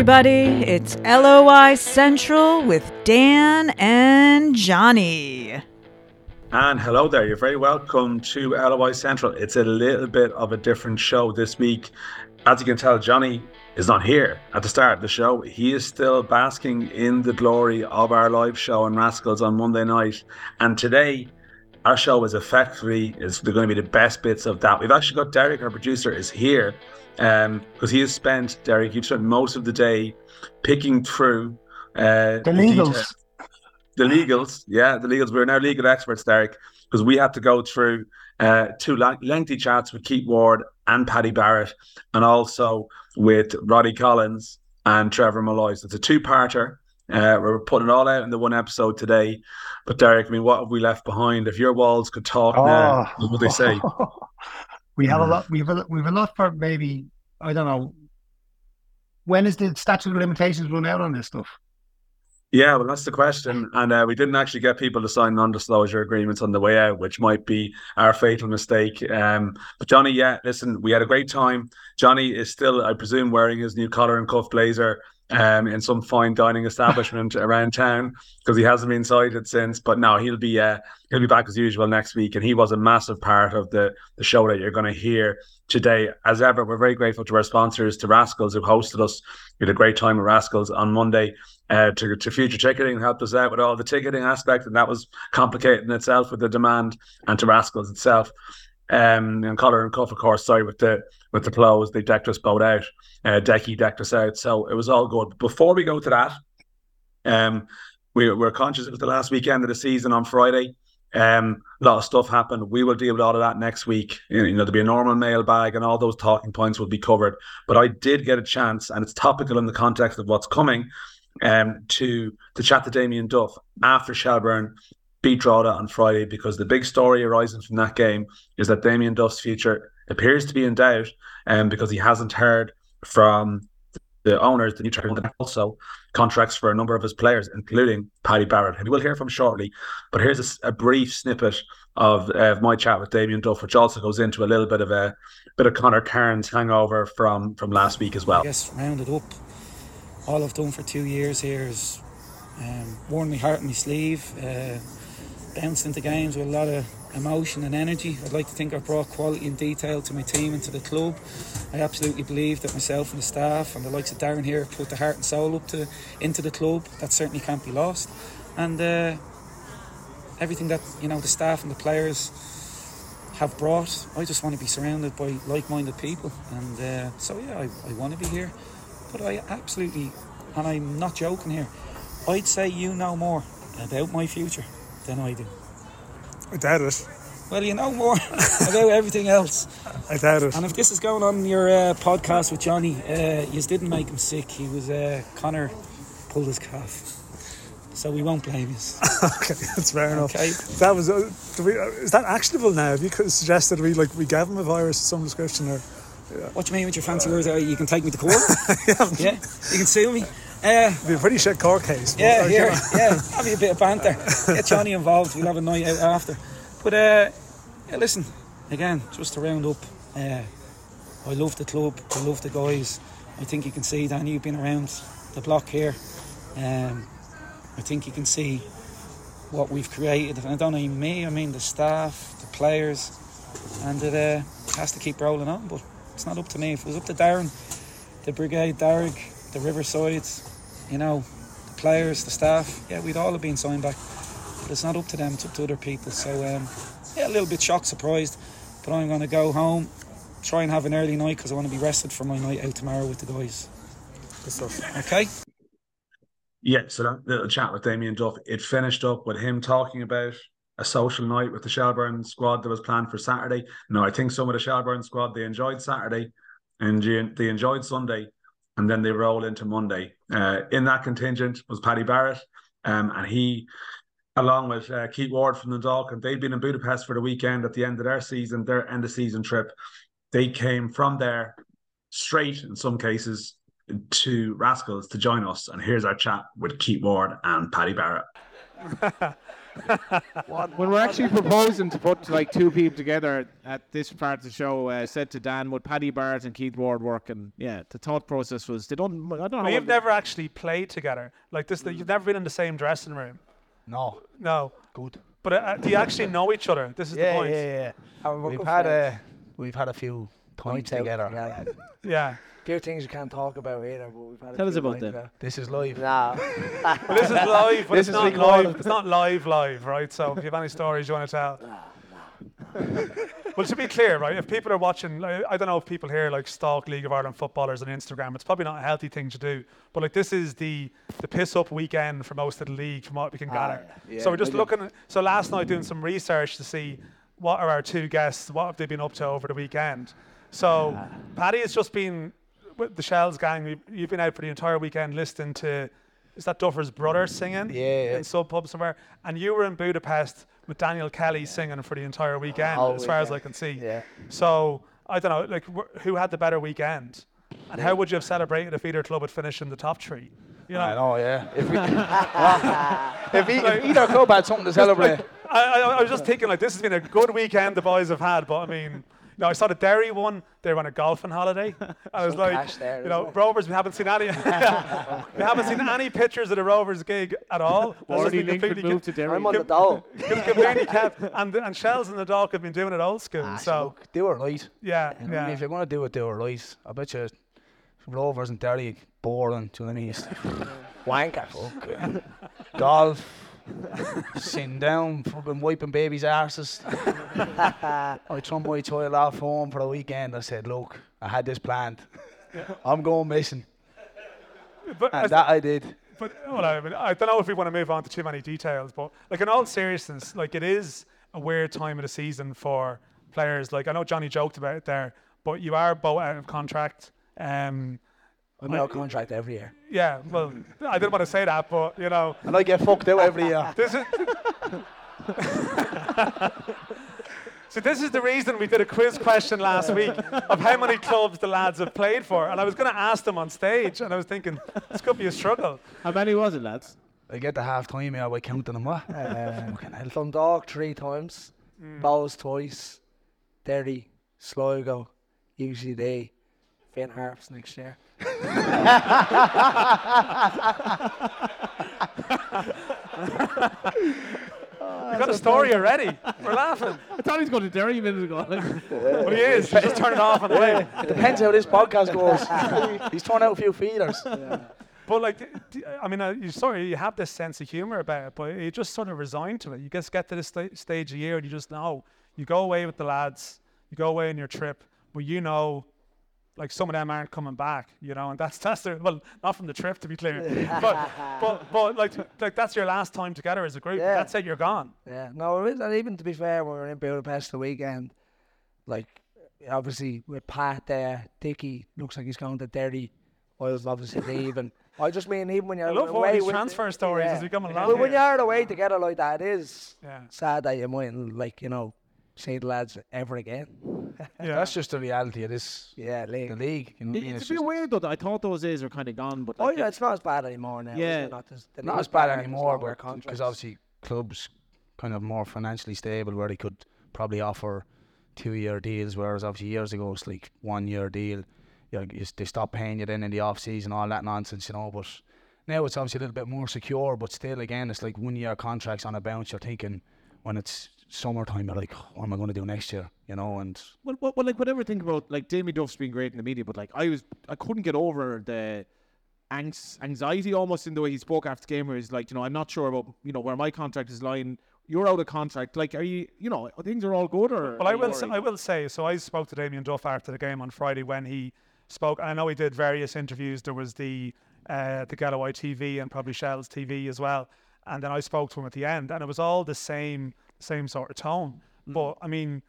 everybody. It's LOI Central with Dan and Johnny. And hello there. You're very welcome to LOI Central. It's a little bit of a different show this week. As you can tell, Johnny is not here at the start of the show. He is still basking in the glory of our live show on Rascals on Monday night. And today, our show is effectively is going to be the best bits of that. We've actually got Derek, our producer, is here because um, he has spent Derek. You've spent most of the day picking through uh, the legals. The, the legals, yeah, the legals. We're now legal experts, Derek, because we had to go through uh, two lengthy chats with Keith Ward and Paddy Barrett, and also with Roddy Collins and Trevor Molloy. So it's a two-parter. Uh, we're putting it all out in the one episode today. But Derek, I mean, what have we left behind? If your walls could talk oh. now, what would they say? We have a lot. We have a, we have a lot for maybe I don't know. When is the statute of limitations run out on this stuff? Yeah, well, that's the question. And uh, we didn't actually get people to sign non disclosure agreements on the way out, which might be our fatal mistake. Um, but Johnny, yeah, listen, we had a great time. Johnny is still, I presume, wearing his new collar and cuff blazer um, in some fine dining establishment around town because he hasn't been sighted since. But no, he'll be uh, he'll be back as usual next week, and he was a massive part of the the show that you're going to hear today. As ever, we're very grateful to our sponsors, to Rascals who hosted us. We had a great time with Rascals on Monday. Uh, to, to future ticketing helped us out with all the ticketing aspect, and that was complicated in itself with the demand, and to Rascals itself. Um, and Collar and Cuff, of course, sorry, with the with the clothes, they decked us both out. Uh, Decky decked us out, so it was all good. Before we go to that, um, we, we're conscious was the last weekend of the season on Friday. Um, a lot of stuff happened. We will deal with all of that next week. You know, there'll be a normal mailbag and all those talking points will be covered. But I did get a chance, and it's topical in the context of what's coming, um, to to chat to Damien Duff after Shelbourne beat Drogheda on Friday because the big story arising from that game is that Damien Duff's future appears to be in doubt um, because he hasn't heard from the owners, the new and also contracts for a number of his players, including Paddy Barrett. And we'll hear from shortly. But here's a, a brief snippet of, uh, my chat with Damien Duff, which also goes into a little bit of a bit of Conor Kearns hangover from from last week as well. Yes, rounded up. All I've done for two years here is um, worn my heart in my sleeve. Uh, bounced into games with a lot of emotion and energy. I'd like to think I've brought quality and detail to my team and to the club. I absolutely believe that myself and the staff and the likes of Darren here put the heart and soul up to into the club. That certainly can't be lost. And uh, everything that you know the staff and the players have brought, I just want to be surrounded by like-minded people. And uh, so yeah, I, I want to be here. But I absolutely, and I'm not joking here. I'd say you know more about my future than I do. I doubt it. Well, you know more about everything else. I doubt it. And if this is going on your uh, podcast with Johnny, uh, you didn't make him sick. He was uh, Conor pulled his calf. So we won't blame you. okay, that's fair enough. Okay. That was. Uh, we, uh, is that actionable now? Have you suggested we like we gave him a virus of some description or? Yeah. What do you mean with your fancy words? You can take me to court. yeah. yeah, you can sue me. Uh, It'd be a pretty shit court case. Yeah, here, yeah, have a bit of banter. Get Johnny involved. We'll have a night out after. But uh, yeah, listen, again, just to round up, uh, I love the club. I love the guys. I think you can see, Danny, you've been around the block here. Um, I think you can see what we've created. And I don't mean me, I mean the staff, the players, and it uh, has to keep rolling on. But it's not up to me. If it was up to Darren, the brigade, Darrig, the Riversides, you know, the players, the staff, yeah, we'd all have been signed back. But it's not up to them, it's up to other people. So, um, yeah, a little bit shocked, surprised. But I'm going to go home, try and have an early night because I want to be rested for my night out tomorrow with the guys. Good stuff. Okay. Yeah, so that little chat with Damien Duff, it finished up with him talking about a social night with the Shelbourne squad that was planned for Saturday. No, I think some of the Shelbourne squad they enjoyed Saturday and they enjoyed Sunday and then they roll into Monday. Uh, in that contingent was Paddy Barrett, um, and he, along with uh, Keith Ward from the Dundalk, they'd been in Budapest for the weekend at the end of their season, their end of season trip. They came from there straight, in some cases, to Rascals to join us. And here's our chat with Keith Ward and Paddy Barrett. when we're actually proposing to put like two people together at this part of the show, uh, said to Dan, would Paddy Barrett and Keith Ward work? And yeah, the thought process was they don't. I don't know. We've never actually played together like this. You've never been in the same dressing room. No, No. good. But uh, do you actually know each other? This is the point. yeah, yeah. We're We've had friends. a we've had a few times Nights together. Yeah, yeah. Yeah. few things you can't talk about either. But we've had a Tell us about them. out. This is live. Nah. Well, this is live, but This it's is not live. It's not live, live, right? So if you have any stories you want to tell. well, to be clear, right? If people are watching, like, I don't know if people here like stalk League of Ireland footballers on Instagram. It's probably not a healthy thing to do. But like, this is the the piss up weekend for most of the league, from what we can ah, gather. yeah. so we're just looking. At, so last night doing some research to see what are our two guests, what have they been up to over the weekend. So ah. Paddy has just been with the Shels gang. you- You've been out for the entire weekend listening to. Is that Duffer's brother singing? Yeah, yeah. In sub pub somewhere, and you were in Budapest with Daniel Kelly singing for the entire weekend, Whole as far as I can see. Yeah. So I don't know, like wh- who had the better weekend, and how would you have celebrated if either club had finished in the top three? You know, I know, yeah. If, we, if, e- if either club had something to celebrate, I, I, I was just thinking like this has been a good weekend the boys have had, but I mean. You know, I saw the Derry one. They were on a golfing holiday. I was like, there, you know, isn't Rovers. We haven't seen any. we haven't seen any pictures of the Rovers gig at all. That's Already been linked with completely move to Derry. I'm on the dole. completely kept. And and Shels and the Dog have been doing it old school. ah, so look, do it right. yeah, I mean, yeah. if you're going to do it, do it right. I bet you Rovers and Derry boring. Do you know what I mean? Wanker. golf, sitting down, fucking wiping babies' arses. I throw my child off home for the weekend. I said, look, I had this planned. I'm going missing. But, And as- that I did. but well, I, mean, I don't know if we want to move on to too many details, but like in all seriousness, like it is a weird time of the season for players. Like I know Johnny joked about it there, but you are both out of contract. Um, I'm out of contract every year. yeah, well, I didn't want to say that, but you know, And I get fucked out every year. this is. So this is the reason we did a quiz question last week of how many clubs the lads have played for, and I was going to ask them on stage, and I was thinking this could be a struggle. How many was it, lads? I get the half time here by counting them. What? Uh, Fucking hell. Dundalk three times, Mm. Bohs twice, Derry, Sligo, UCD, Finn Harps next year. You got a story already. We're laughing. I thought he was going to Derry a minute ago. But he is. Just turn it off and away. It depends how this podcast goes. He's thrown out a few feeders. But like, d- I mean, uh, you sorry, you have this sense of humor about it, but you just sort of resign to it. You just get to this sta- stage of year, and you just know you go away with the lads, you go away on your trip, but you know, like some of them aren't coming back, you know, and that's that's their well, not from the trip to be clear, but but but like like that's your last time together as a group. Yeah. That's it, you're gone. Yeah, no, it is- and even to be fair, when we were in Budapest the weekend, like obviously with Pat there, Dicky looks like he's going to Derry. Was obviously leaving. I just mean even when you're I love all these with transfer stories as we come along. Well, when you're away together like that, it is Yeah. sad that you mightn't like you know see the lads ever again. Yeah. That's just the reality of this, Yeah, the league. league. You know what I mean? It's It's a bit weird though. that I thought those days were kind of gone, but Oh like, yeah, it's not as bad anymore now. Yeah. not as, the not as bad better, anymore, longer but because obviously clubs kind of more financially stable where they could probably offer two-year deals, whereas obviously years ago it's like one-year deal. You know, you, they stop paying you then in the off season, all that nonsense, you know. But now it's obviously a little bit more secure, but still, again, it's like one-year contracts on a bounce. You're thinking when it's summertime, you're like, what am I going to do next year? You know, and Well, well, well, like whatever think about like Damien Duff's been great in the media, but like I was, I couldn't get over the anx- anxiety almost in the way he spoke after the game, where he's like, you know, I'm not sure about you know where my contract is lying. You're out of contract. Like, are you, you know, things are all good or? Well, I will. Say. I will say. So I spoke to Damien Duff after the game on Friday when he spoke. I know he did various interviews. There was the uh, the Galloway TV and probably Shels TV as well. And then I spoke to him at the end, and it was all the same same sort of tone. But I mean,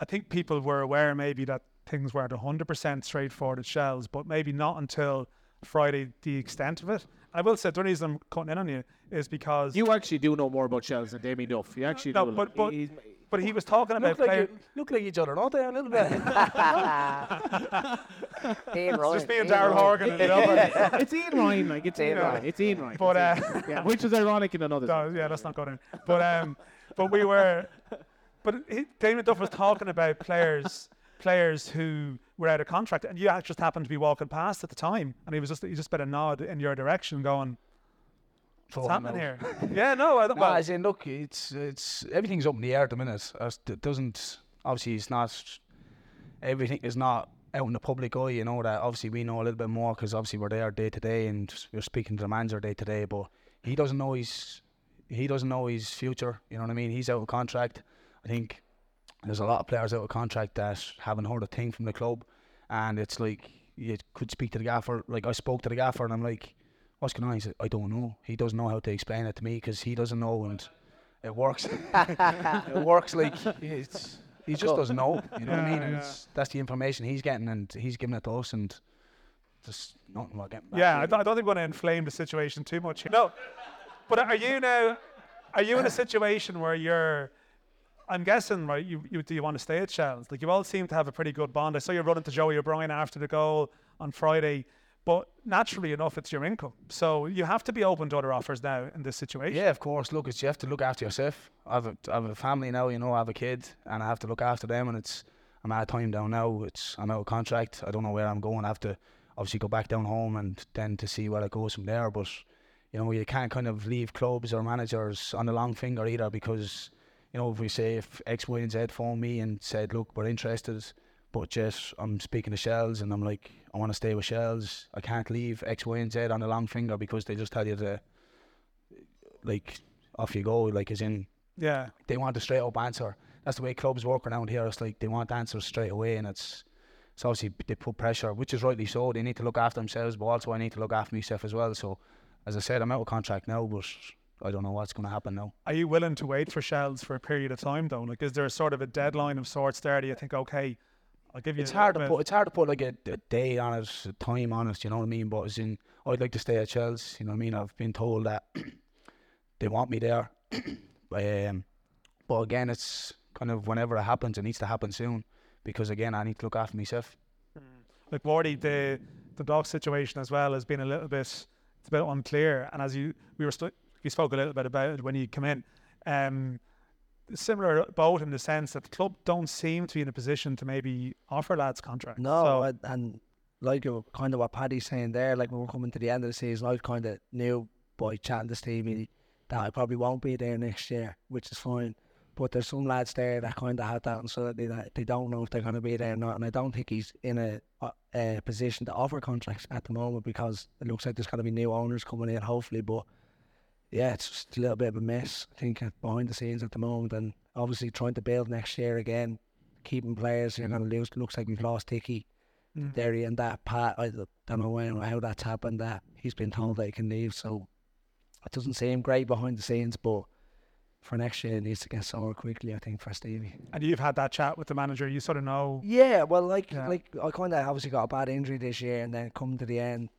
I think people were aware maybe that things weren't 100% straightforward at Shels, but maybe not until Friday the extent of it. I will say the only reason I'm cutting in on you is because You actually do know more about Shels than Damien Duff. You actually No, do. but- but- He's- but he was talking about Look like, player, you, look like each other, don't they? A little bit. Ian Ryan. just being Ian Darren Horgan and the other. it's Ian Ryan, like it's Ian Ian Ryan. Ryan. It's Ian Ryan. But uh, yeah, which is ironic in another. no, yeah, let's not go there. But um, but we were, but he, Damien Duff was talking about players, players who were out of contract, and you just happened to be walking past at the time, and he was just he just put a nod in your direction, going, "What's happening here?" yeah, no, I don't. No, Well, I saying, look, it's it's everything's up in the air at the minute. As it doesn't obviously it's not everything is not out in the public eye. You know that obviously we know a little bit more because obviously we're there day to day and we're speaking to the manager day to day. But he doesn't know his he doesn't know his future. You know what I mean? He's out of contract. I think there's a lot of players out of contract that haven't heard a thing from the club, and it's like you could speak to the gaffer. Like I spoke to the gaffer and I'm like what's going on? He said, I don't know. He doesn't know how to explain it to me because he doesn't know and it works. it works like it's, he just doesn't know. You know what I mean? And that's the information he's getting and he's giving it to us and just nothing we're getting back. yeah, I don't, I don't think we want to inflame the situation too much. here. No, but are you now? Are you in a situation where you're? I'm guessing, right? You, you do you want to stay at Shels? Like you all seem to have a pretty good bond. I saw you running to Joey O'Brien after the goal on Friday, but naturally enough, it's your income, so you have to be open to other offers now in this situation. Yeah, of course. Look, it's you have to look after yourself. I have a, I have a family now, you know. I have a kid, and I have to look after them. And it's I'm out of time down now. It's I'm out of contract. I don't know where I'm going. I have to obviously go back down home and then to see where it goes from there. But you know, you can't kind of leave clubs or managers on the long finger either because you know if we say if X, Y, and Z phoned me and said, look, we're interested, but just I'm speaking to Shels and I'm like, I want to stay with Shels. I can't leave X, Y, and Z on the long finger because they just tell you to like off you go. Like as in yeah, they want a straight up answer. That's the way clubs work around here. It's like they want answers straight away, and it's it's obviously they put pressure, which is rightly so. They need to look after themselves, but also I need to look after myself as well. So, as I said, I'm out of contract now, but I don't know what's going to happen now. Are you willing to wait for Shels for a period of time though? Like, is there a sort of a deadline of sorts there? Do you think, okay, I'll give you? It's a hard to put. It's hard to put like a, a day on it, a time on it. You know what I mean? But as in, I'd like to stay at Chelsea. You know what I mean? I've been told that they want me there. um, but again, it's kind of whenever it happens, it needs to happen soon because again, I need to look after myself. like Wardy, the the dog situation as well has been a little bit it's a bit unclear. And as you we were stu- we spoke a little bit about it when you come in. Um, similar boat in the sense that the club don't seem to be in a position to maybe offer lads contracts. No, So- and, and like kind of what Paddy's saying there, like when we're coming to the end of the season, I kind of knew by chatting to Stevie that I probably won't be there next year, which is fine. But there's some lads there that kind of had that uncertainty that they don't know if they're going to be there or not, and I don't think he's in a, a, a position to offer contracts at the moment because it looks like there's going to be new owners coming in, hopefully. But yeah, it's just a little bit of a mess, I think, behind the scenes at the moment, and obviously trying to build next year again, keeping players. You're going to lose. Looks like we've lost Dicky. Mm. Derry and that Pat, I don't know when or how that's happened. That he's been told that he can leave, so it doesn't seem great behind the scenes. But for next year, it needs to get sorted quickly. I think for Stevie. and you've had that chat with the manager. You sort of know. Yeah, well, like Yeah. like I kind of obviously got a bad injury this year, and then coming to the end,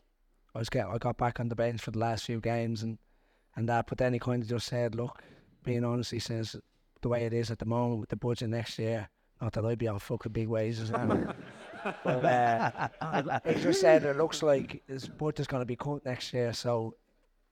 I was get I got back on the bench for the last few games and and that. But then he kind of just said, look, being honest, he says the way it is at the moment with the budget next year. Not that I'd be on fucking big wages but uh, he just said it looks like his budget's going to be cut next year, so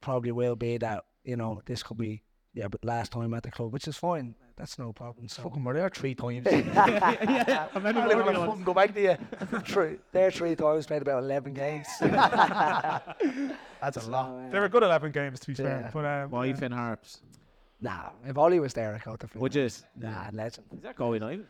probably will be that you know this could be yeah, but last time at the club, which is fine. That's no problem. So Fucking we're there three times. yeah, I'm I don't wanna go back to you. three, there three times played about eleven games. That's a lot. They were good 11 games, to be fair. Yeah. But um, Why Finn Harps? nah, if Ollie was there, I'd go to. Would you? Nah, legend. Is that going on?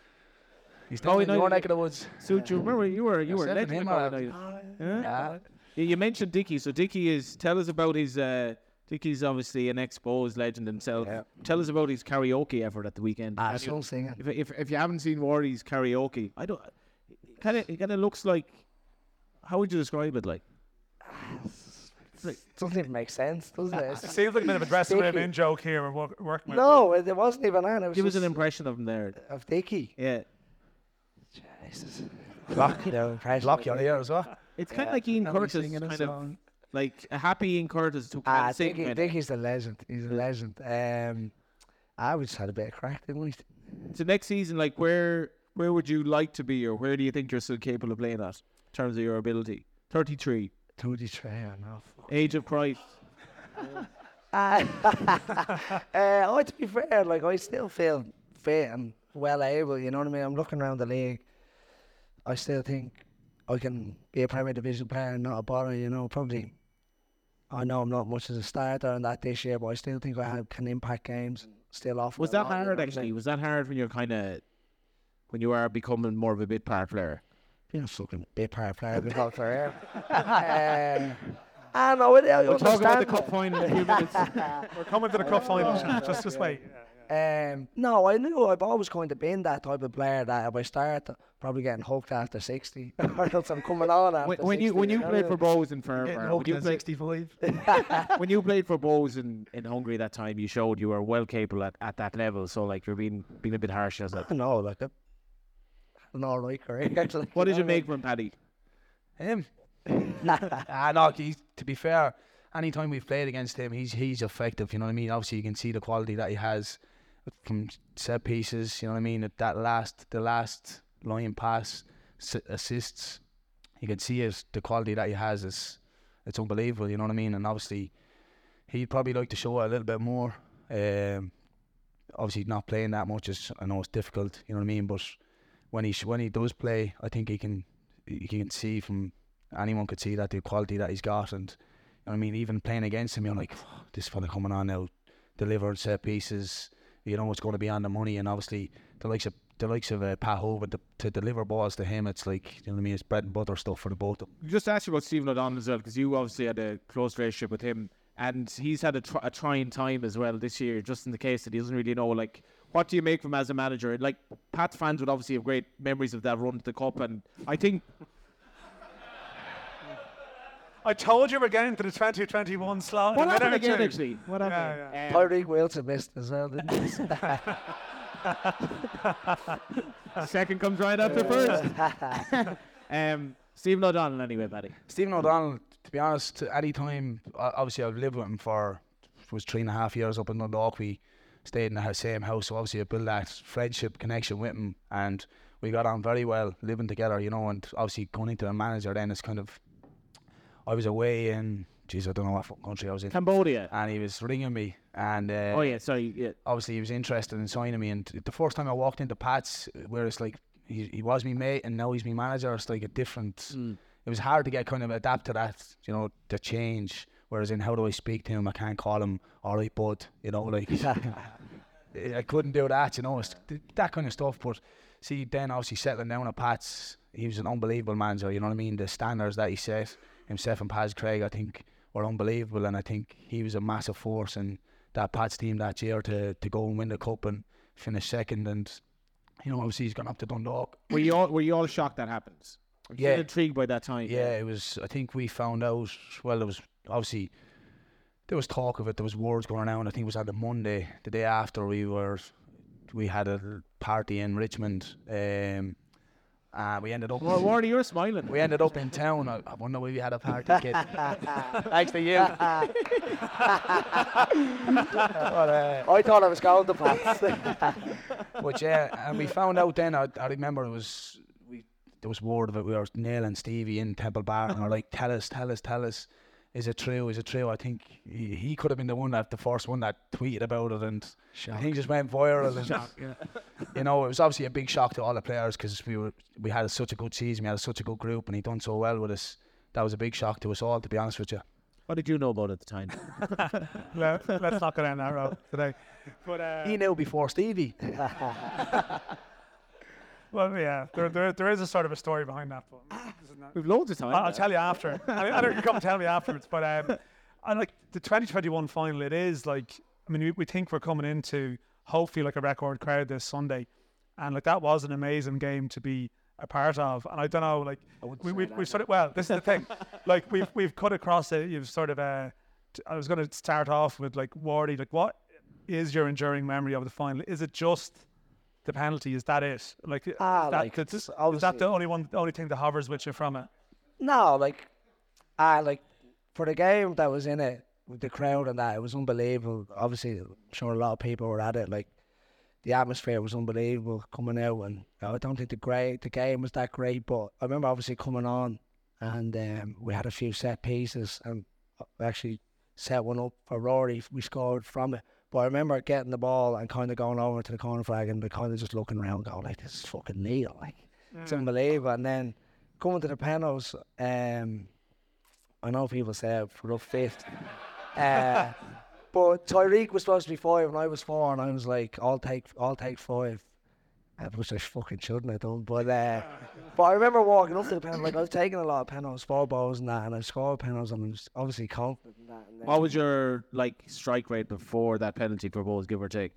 He's Oh, down in your you- neck of the woods. So do you remember you were you were Yourself legend him at are- Galway United. Yeah? Yeah. You- You mentioned Dicky. So Dicky is tell us about his. Uh, Dicky's obviously an exposed legend himself. Yeah. Tell us about his karaoke effort at the weekend. Ah, Have you- singing. if, if if you haven't seen Wardy's karaoke, I don't. Kind of it kind of looks like. How would you describe it? Like Doesn't even make sense, doesn't it? it seems like a bit of a dressing room Sticky. in joke here. We're wo- working with. no, it, it wasn't even that. It was give us an impression of him there. of Dicky. Yeah, Jesus. Block, No impression. block your ear as well. it's kind of like Ian Nobody Curtis, singing a kind of song. Like a happy Ian Curtis to Ah, sing. Dicky, kind of. Dicky's the legend. He's a legend. Um, I we just had a bit of crack, didn't we? So next season, like where where would you like to be, or where do you think you're still capable of playing at in terms of your ability? Thirty three, 23, I know. age of Christ. Uh, oh, to be fair, like I still feel fit and well able. You know what I mean? I'm looking around the league. I still think I can be a Premier Division player and not a bother. You know, probably. I know I'm not much as a starter in that this year, but I still think I have, can impact games and still offer. Was that lot, you know hard actually? saying? Was that hard when you're kind of when you are becoming more of a bit part player? Being a fucking bit part player before career. um, I know it. I We'll talk about the understand cup final in a few minutes. We're coming to the cup final. Just, just wait. Um, no, I knew I've always kind of been that type of player that if I start, probably getting hooked after 60, or else I'm coming on after when, when you 60, when you played for Bohs in Fermour, when you played 65. when you played for Bohs in, in Hungary that time, you showed you were well capable at, at that level. So like you're being being a bit harsh as that. mean? No, like a, an alright career actually. What did know you make from Paddy? Him. ah, no, he's, to be fair, anytime we've played against him, he's he's effective. You know what I mean? Obviously, you can see the quality that he has from set pieces. You know what I mean? At that last, the last line pass, assists. You can see it. The quality that he has is it's unbelievable. You know what I mean? And obviously, he'd probably like to show it a little bit more. Um, obviously, not playing that much is I know it's difficult. You know what I mean? But when he when he does play, I think he can you can see from anyone could see that the quality that he's got, and you know I mean, even playing against him, you're like, this fella coming on now, delivering set pieces. You know what's going to be on the money, and obviously the likes of the likes of uh, Pat Hoban to, to deliver balls to him, it's like you know what I mean. It's bread and butter stuff for the both of them. Just ask you about Stephen O'Donnell as well, because you obviously had a close relationship with him, and he's had a, tr- a trying time as well this year. Just in the case that he doesn't really know, like, what do you make from him as a manager? Like, Pat's fans would obviously have great memories of that run to the cup, and I think I told you we're getting to the 2021 slot. what happened again two. actually? What happened? Yeah, Um, Tyreke Wilson missed as well, didn't he? second comes right after first. um, Stephen O'Donnell, anyway, Paddy. Stephen O'Donnell, to be honest, any time obviously I've lived with him for was three and a half years up in Dundalk. We stayed in the same house, so obviously I built that friendship connection with him, and we got on very well living together, you know. And obviously going into the manager, then it's kind of I was away in, geez, I don't know what fucking country I was in, Cambodia. and he was ringing me, and uh, oh yeah, sorry. Yeah. obviously he was interested in signing me. And the first time I walked into Pat's, where it's like he, he was my mate and now he's my manager, it's like a different. Mm. It was hard to get kind of adapt to that, you know, the change. Whereas in how do I speak to him? I can't call him all right, bud. You know, like I couldn't do that. You know, that kind of stuff. But see, then obviously settling down at Pat's, he was an unbelievable manager. You know what I mean? The standards that he set himself and Paz Craig, I think, were unbelievable. And I think he was a massive force in that Pat's team that year to to go and win the cup and finish second. And you know, obviously he's gone up to Dundalk. Were you all were you all shocked that happens? I'm Yeah. intrigued by that time. Yeah, it was. I think we found out. Well, there was obviously there was talk of it. There was words going around. I think it was on the Monday, the day after we were. We had a party in Richmond. Um, uh, we ended up. Well, Wardy, you're smiling. We ended up in town. I, I wonder if you had a party, kid. Thanks to you. but, uh, I thought I was going to Pats. but yeah, and we found out then. I, I remember it was we. There was word of it. We were nailing Stevie in Temple Bar, and we're like, "Tell us, tell us, tell us. Is it true? Is it true?" I think he, he could have been the one that the first one that tweeted about it, and I think just went viral. And, You know, it was obviously a big shock to all the players because we were we had such a good season, we had such a good group, and he done so well with us. That was a big shock to us all, to be honest with you. What did you know about it at the time? Let, us not go down that road today. But uh, He knew before Stevie. well, yeah, there, there, there is a sort of a story behind that. But this is not- We've loads of time. I'll, I'll tell you after. I mean, I don't you come tell me afterwards. But um, I like the 2021 final. It is like I mean, we, we think we're coming into hopefully like a record crowd this Sunday, and like that was an amazing game to be a part of. And I don't know, like we we we sort of well, this is the thing, like we've we've cut across it. You've sort of uh, t- I was going to start off with like Wardy, like what is your enduring memory of the final? Is it just the penalty? Is that it? Like Ah, that, like, that's- is that the only one, the only thing that hovers with you from it? no, like, ah, like for the game that was in it with the crowd and that, it was unbelievable. Obviously, I'm sure a lot of people were at it. Like the atmosphere was unbelievable coming out, and I don't think the great the game was that great, but I remember obviously coming on, and um, we had a few set pieces, and we actually set one up for Rory. We scored from it. But I remember getting the ball and kind of going over to the corner flag and kind of just looking around, going like, "This is fucking Neil, like it's unbelievable." And then coming to the penalties, um, I know people say for up fifth, uh, but Tyreke was supposed to be five and I was four, and I was like, "I'll take, I'll take five. Uh, which I fucking shouldn't have done. But uh, but I remember walking up to the penalty, like I was taking a lot of penalties, four balls and that, and I scored penalties, and I was obviously confident in that. And then What was your like strike rate before that penalty for balls, give or take?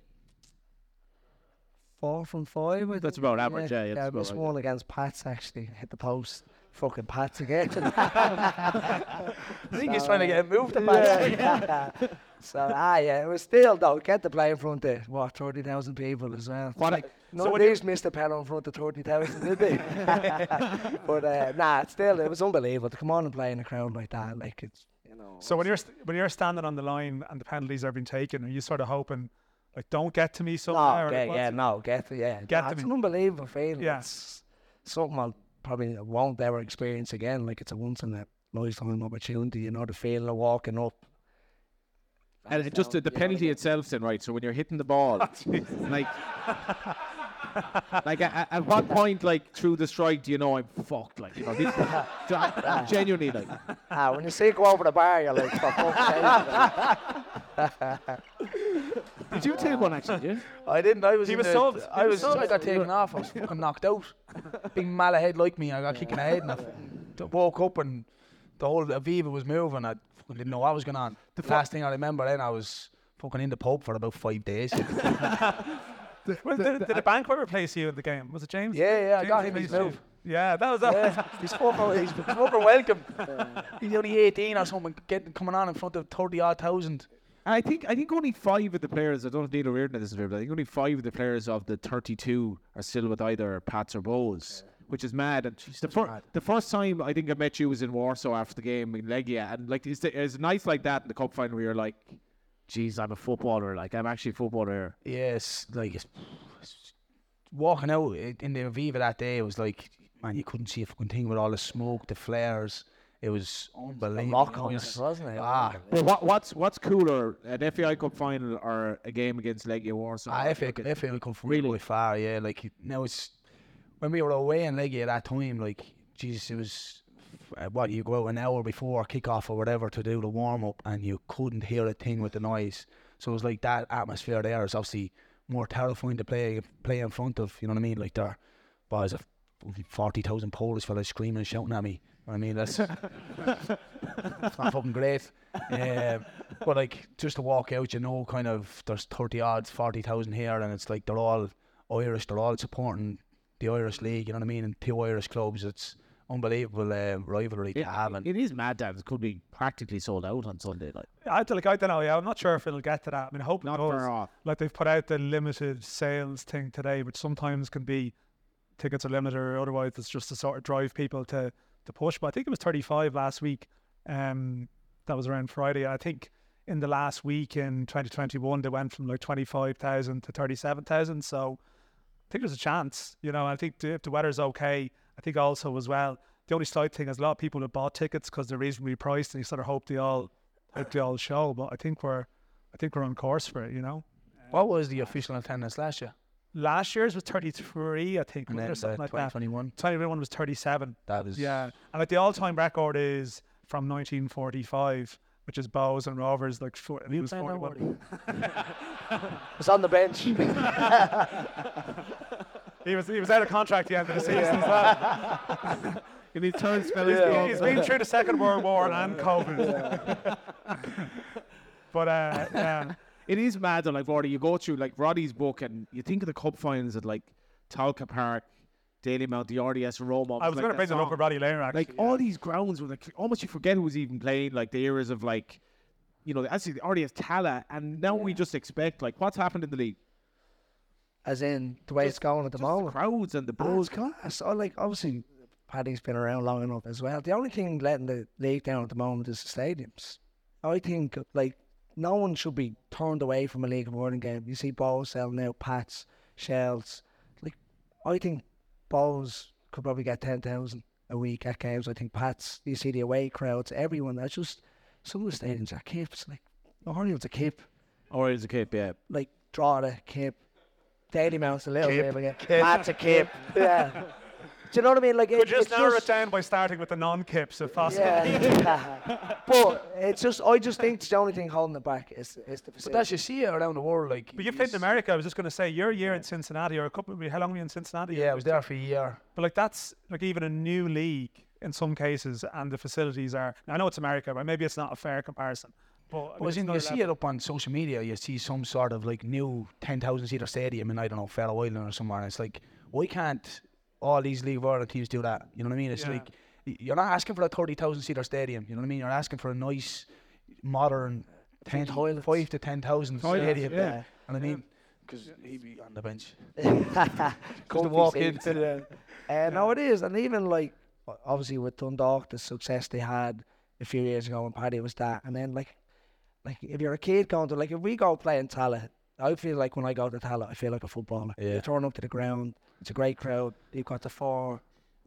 four from five. I That's think. about average, yeah, yeah, yeah. I missed right, one against Pats actually, hit the post. Fucking Pats again. I think he's trying to get a move to Pats. so ah yeah, it was still though get the play in front of what thirty thousand people as well. What like, none of these missed a penalty in front of thirty thousand, did they? but uh, nah, still it was unbelievable to come on and play in a crowd like that. Like it's you know. So when you're st- when you're standing on the line and the penalties are being taken, are you sort of hoping, like, don't get to me somewhere? No, or yeah, it? no, get to yeah. Get Nah, to it's me. an unbelievable feeling. Yeah. It's something I'll probably won't ever experience again. Like it's a once in a lifetime opportunity, you know, the feeling of walking up. And it just the, the penalty itself, then, right? So when you're hitting the ball, like, like at, at what point, like through the strike, do you know I'm fucked? Like, you know, this, genuinely, like, Ah, when you see it go over the bar, you're like, for fuck's sake. Did you take one actually? Yeah? I didn't. I was. He in was the, subbed. I He was. was I got taken off. I was fucking knocked out. Big mallet like me. I got kicked in the head, and I f- woke up and the whole Aviva was moving. I fucking didn't know what was going on. The last thing I remember then, I was fucking in the pub for about five days. Well, did, did the banquet replace you in the game? Was it James? Yeah, yeah, I James got him his replaced you? move. Yeah, that was that. Yeah, he's fucking, he's fucking welcome. He's only 18 or something, getting coming on in front of 30 odd thousand. I think I think only five of the players. I don't know if Neil Reardon this is fair, but I think only five of the players of the 32 are still with either Pats or Bohs, which is mad. And the, fir- mad. the first time I think I met you was in Warsaw after the game in Legia, and like it's, it's nice like that in the cup final where you're like, "Geez, I'm a footballer. Like I'm actually a footballer." Yes, like it's, it's- walking out in the Aviva that day, it was like, man, you couldn't see a fucking thing with all the smoke, the flares. It was unbelievable. Mock you know, ups, it's- wasn't it? Ah, But what what's what's cooler, an FAI Cup final or a game against Legia Warsaw? Ah, FA, FA will come from really far, yeah. Like now it's when we were away in Legia at that time, like Jesus, it was uh, what you go out an hour before kick off or whatever to do the warm up, and you couldn't hear a thing with the noise. So it was like that atmosphere there is obviously more terrifying to play play in front of. You know what I mean? Like there was a forty thousand Polish fellas screaming and shouting at me. You know what I mean, that's it's not fucking great. Um, but like just to walk out, you know, kind of there's thirty odds, forty thousand here, and it's like they're all Irish. They're all supporting the Irish league. You know what I mean? And two Irish clubs. It's unbelievable uh, rivalry to have. And it is mad that it could be practically sold out on Sunday. Like I, like, I don't know. Yeah, I'm not sure if it'll get to that. I mean, I hope not it does. far off. Like they've put out the limited sales thing today, which sometimes can be tickets are limited, or otherwise it's just to sort of drive people to to push. But I think it was 35 last week. Um, that was around Friday. I think in the last week in 2021 they went from like 25,000 to 37,000. So I think there's a chance. You know, I think if the weather's okay, I think also as well. The only slight thing is a lot of people have bought tickets because they're reasonably priced, and you sort of hope they all hope they all show. But I think we're I think we're on course for it. You know. what was the official attendance last year? Last year's was 33, I think, And then there something the like that. 2021. 21 was 37. That was Yeah, and like the all-time record is from 1945, which is Bohs and Rovers. Like, four, it was 41. It's on the bench. He was he was out of contract at the end of the season as well. in his third spell, He's- he's been through the Second World War and COVID. but uh, yeah, It is mad though, like Roddy, you go through like Roddy's book and you think of the cup finals at like Tolka Park, Dalymount, the RDS Roma. I was like going to bring that them up song. with Roddy Laner actually. Like all these grounds were like almost you forget who was even playing, like the eras of like you know, actually the RDS Tallaght and now we just expect like what's happened in the league. As in the way it's going at the Just the moment. crowds and the Oh, buzz. it's class. Oh, like obviously, Paddy's been around long enough as well. The only thing letting the league down at the moment is the stadiums. I think like no one should be turned away from a League of Ireland game. You see balls selling out, Pats. Shels. Like, I think Bohs could probably get 10,000 a week at games. I think Pats, you see the away crowds, everyone. That's just some of the stadiums are kips. Like, Oriel's a kip. Or is a kip, yeah. Like, draw Drogheda, kip. Dalymount's a little bit again. Pats a kip. Yeah. Do you know what I mean? Like, Could it, just it's narrow just, it down by starting with the non-kips if possible. Yeah. but it's just, I just think the only thing holding it back is, is the But facility. that's you see it around the world. Like, But you played in America. I was just going to say, your year in Cincinnati, or a couple. How long were you in Cincinnati? Yeah, I was there for a year. But like that's like even a new league in some cases, and the facilities are. Now, I know it's America, but maybe it's not a fair comparison. But, I mean, But it's as in, another you see it up on social media, you see some sort of like new 10,000 seater stadium in, I don't know, Faroe Island or somewhere. And it's like, why can't all these League of Ireland teams do that? You know what I mean? It's Yeah. like, you're not asking for a 30,000 seater stadium. You know what I mean? You're asking for a nice, modern 10, toilets. 5 to 10,000 Toilets, stadium. yeah. And I mean, because he'd be on the bench. Comfy walk seats. uh, no, it is, and even like obviously with Dundalk, the success they had a few years ago when Paddy was that, and then like, like if you're a kid going to like if we go play in Tallaght, I feel like when I go to Tallaght, I feel like a footballer. Yeah. You turn up to the ground, it's a great crowd. You've got the four.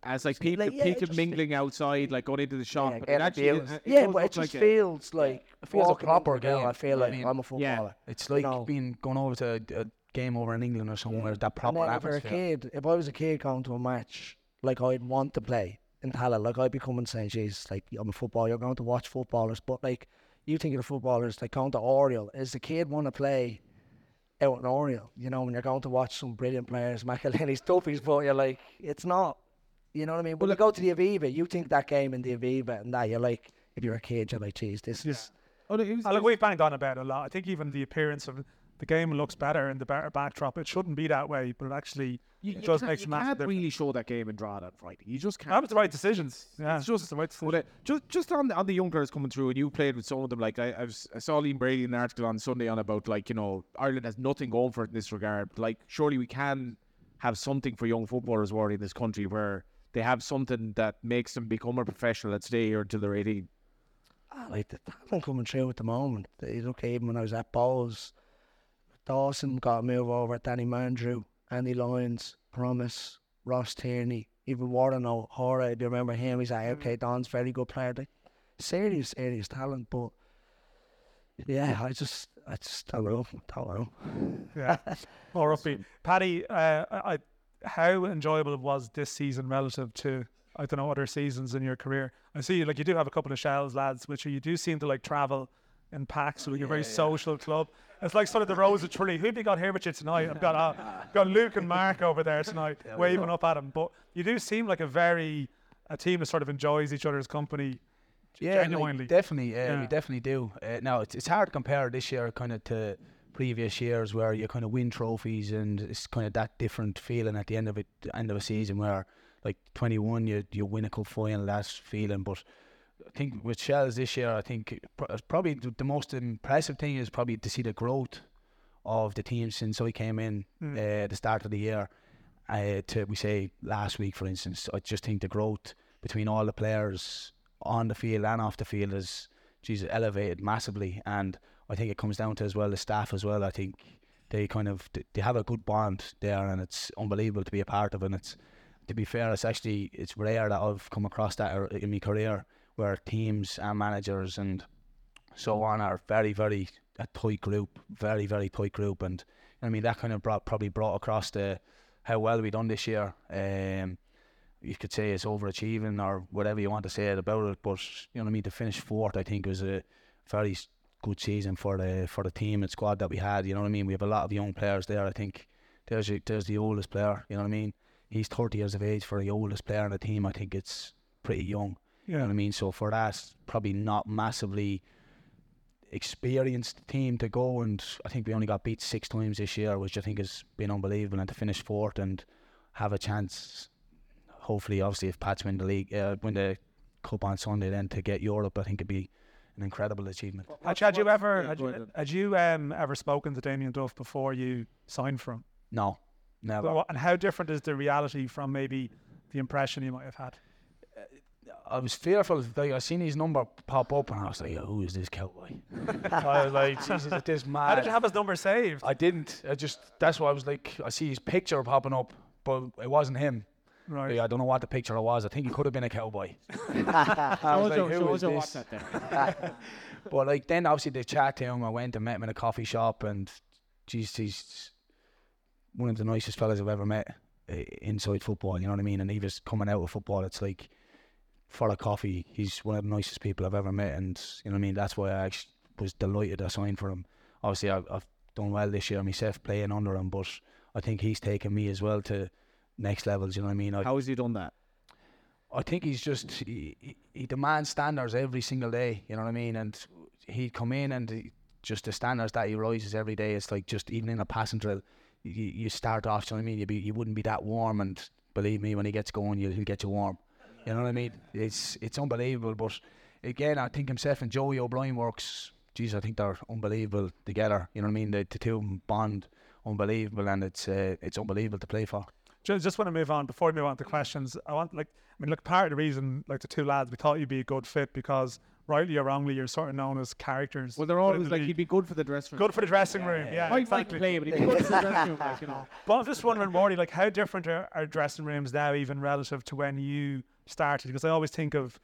As like people, like, yeah, it people just- mingling outside, like going into the shop. Yeah, but get it actually, views. it, it yeah, but it just like a- feels like It feels a walking into proper the game. I feel like I I'm a Yeah. footballer. It's like know. being going over to a, a game over in England or somewhere, that proper and then if you're a kid, if I was a kid going to a match, like I'd want to play in Tallaght, like I'd be coming saying, "Jesus, like I'm a footballer. You're going to watch footballers." But like you think of the footballers, like going to Oriel, is the kid want to play out in Oriel? You know, when you're going to watch some brilliant players, McEleney's Duffies, but you're like, it's not. You know what I mean? When you go to the Aviva, you think that game in the Aviva and that you're like, if you're a kid, you're like, "Geez, this is." Oh, no, it was- oh, look, we've banged on about it a lot. I think even the appearance of the game looks better in the better backdrop. It shouldn't be that way, but it actually you, it you does can't, make you some massive can't difference. really show that game in draw that Friday. You just can't. That was the right decisions. Yeah, It's just the right But, uh, just just on the, on the young players coming through, and you played with some of them. Like I, I, was, I saw Liam Brady in an article on Sunday on about like you know Ireland has nothing going for it in this regard. Like surely we can have something for young footballers already in this country where they have something that makes them become a professional and stay here until they're eighteen. Ah, like the talent coming through at the moment. You look even when I was at Bohs, Dawson got a move over, Danny Mandroiu, Andy Lyons, Promise, Ross Tierney, even Warren O'Hora, if you remember him, he's like, OK Don's very good player. Like, serious, serious talent, but yeah, I just I just don't know. Don't know. yeah, more upbeat. Paddy, uh, I, I- how enjoyable was this season relative to I don't know other seasons in your career? I see like you do have a couple of Shels, lads, which you do seem to like travel in packs. So you're a very social club. It's like sort of the Rose of Tree. Who have you got here with you tonight? I've got uh, got Luke and Mark over there tonight, waving up at him. But you do seem like a very a team that sort of enjoys each other's company. Yeah, like, genuinely. definitely. Uh, Yeah. We definitely do. Uh, now it's it's hard to compare this year kind of to previous years where you kind of win trophies and it's kind of that different feeling at the end of it, end of a season where like 21 you you win a cup final that feeling. But I think with Shels this year, I think probably the, most impressive thing is probably to see the growth of the team since I came in Mm. uh, at the start of the year. Uh, to we say last week, for instance, I just think the growth between all the players on the field and off the field is Jesus elevated massively, and I think it comes down to as well the staff as well. I think they kind of they have a good bond there, and it's unbelievable to be a part of. And it's to be fair, it's actually it's rare that I've come across that er- in my career where teams and managers and so on are very very a tight group, very very tight group, and I mean that kind of brought probably brought across the how well we done this year. Um, you could say it's overachieving or whatever you want to say about it, but you know what I mean. To finish fourth, I think was a very good season for the for the team and squad that we had. You know what I mean. We have a lot of young players there. I think there's there's the oldest player. You know what I mean. He's 30 years of age for the oldest player on the team. I think it's pretty young. You know Yeah, what I mean? So for that, probably not massively experienced team to go and I think we only got beat six times this year, which I think has been unbelievable. And to finish fourth and have a chance, hopefully, obviously, if Pats win the league, uh, win the cup on Sunday, then to get Europe, I think it'd be an incredible achievement. Had, had you ever yeah, had you, had you um, ever spoken to Damien Duff before you signed for him? No, never. So, and how different is the reality from maybe the impression you might have had? I was fearful. Like I seen his number pop up, and I was like, "Who is this cowboy?" I was like, "Jesus, is this mad?" How did you have his number saved? I didn't. I just that's why I was like, I see his picture popping up, but it wasn't him. Right. Yeah, I don't know what the picture was. I think he could have been a cowboy. I was like, us "Who show is us your this?" But like then, obviously they chat to him. I went and met him in a coffee shop, and geez, he's one of the nicest fellas I've ever met uh, inside football. You know what I mean? And he was coming out of football. It's like for a coffee, he's one of the nicest people I've ever met, and you know what I mean. That's why I actually was delighted I signed for him. Obviously, I've, I've done well this year myself playing under him, but I think he's taken me as well to next levels. You know what I mean? I, How has he done that? I think he's just he, he- he demands standards every single day. You know what I mean? And he'd come in and he, just the standards that he rises every day. It's like just even in a passing drill, you, you start off. You know what I mean? You be you wouldn't be that warm, and believe me, when he gets going, you, he'll get you warm. You know what I mean? It's it's unbelievable. But again, I think himself and Joey O'Brien works. Geez, I think they're unbelievable together. You know what I mean? The, the two of 'em bond unbelievable, and it's uh, it's unbelievable to play for. Just, just want to move on before we move on to questions. I want like I mean, look, part of the reason like the two lads we thought you'd be a good fit because rightly or wrongly you're sort of known as characters. Well, they're always like league. he'd be good for the dressing room. good for the dressing room. Yeah, Might exactly. like to play, but he'd be good for the dressing room. Like, you know. But I'm just wondering, Morty, like how different are, are dressing rooms now, even relative to when you started? Because I always think of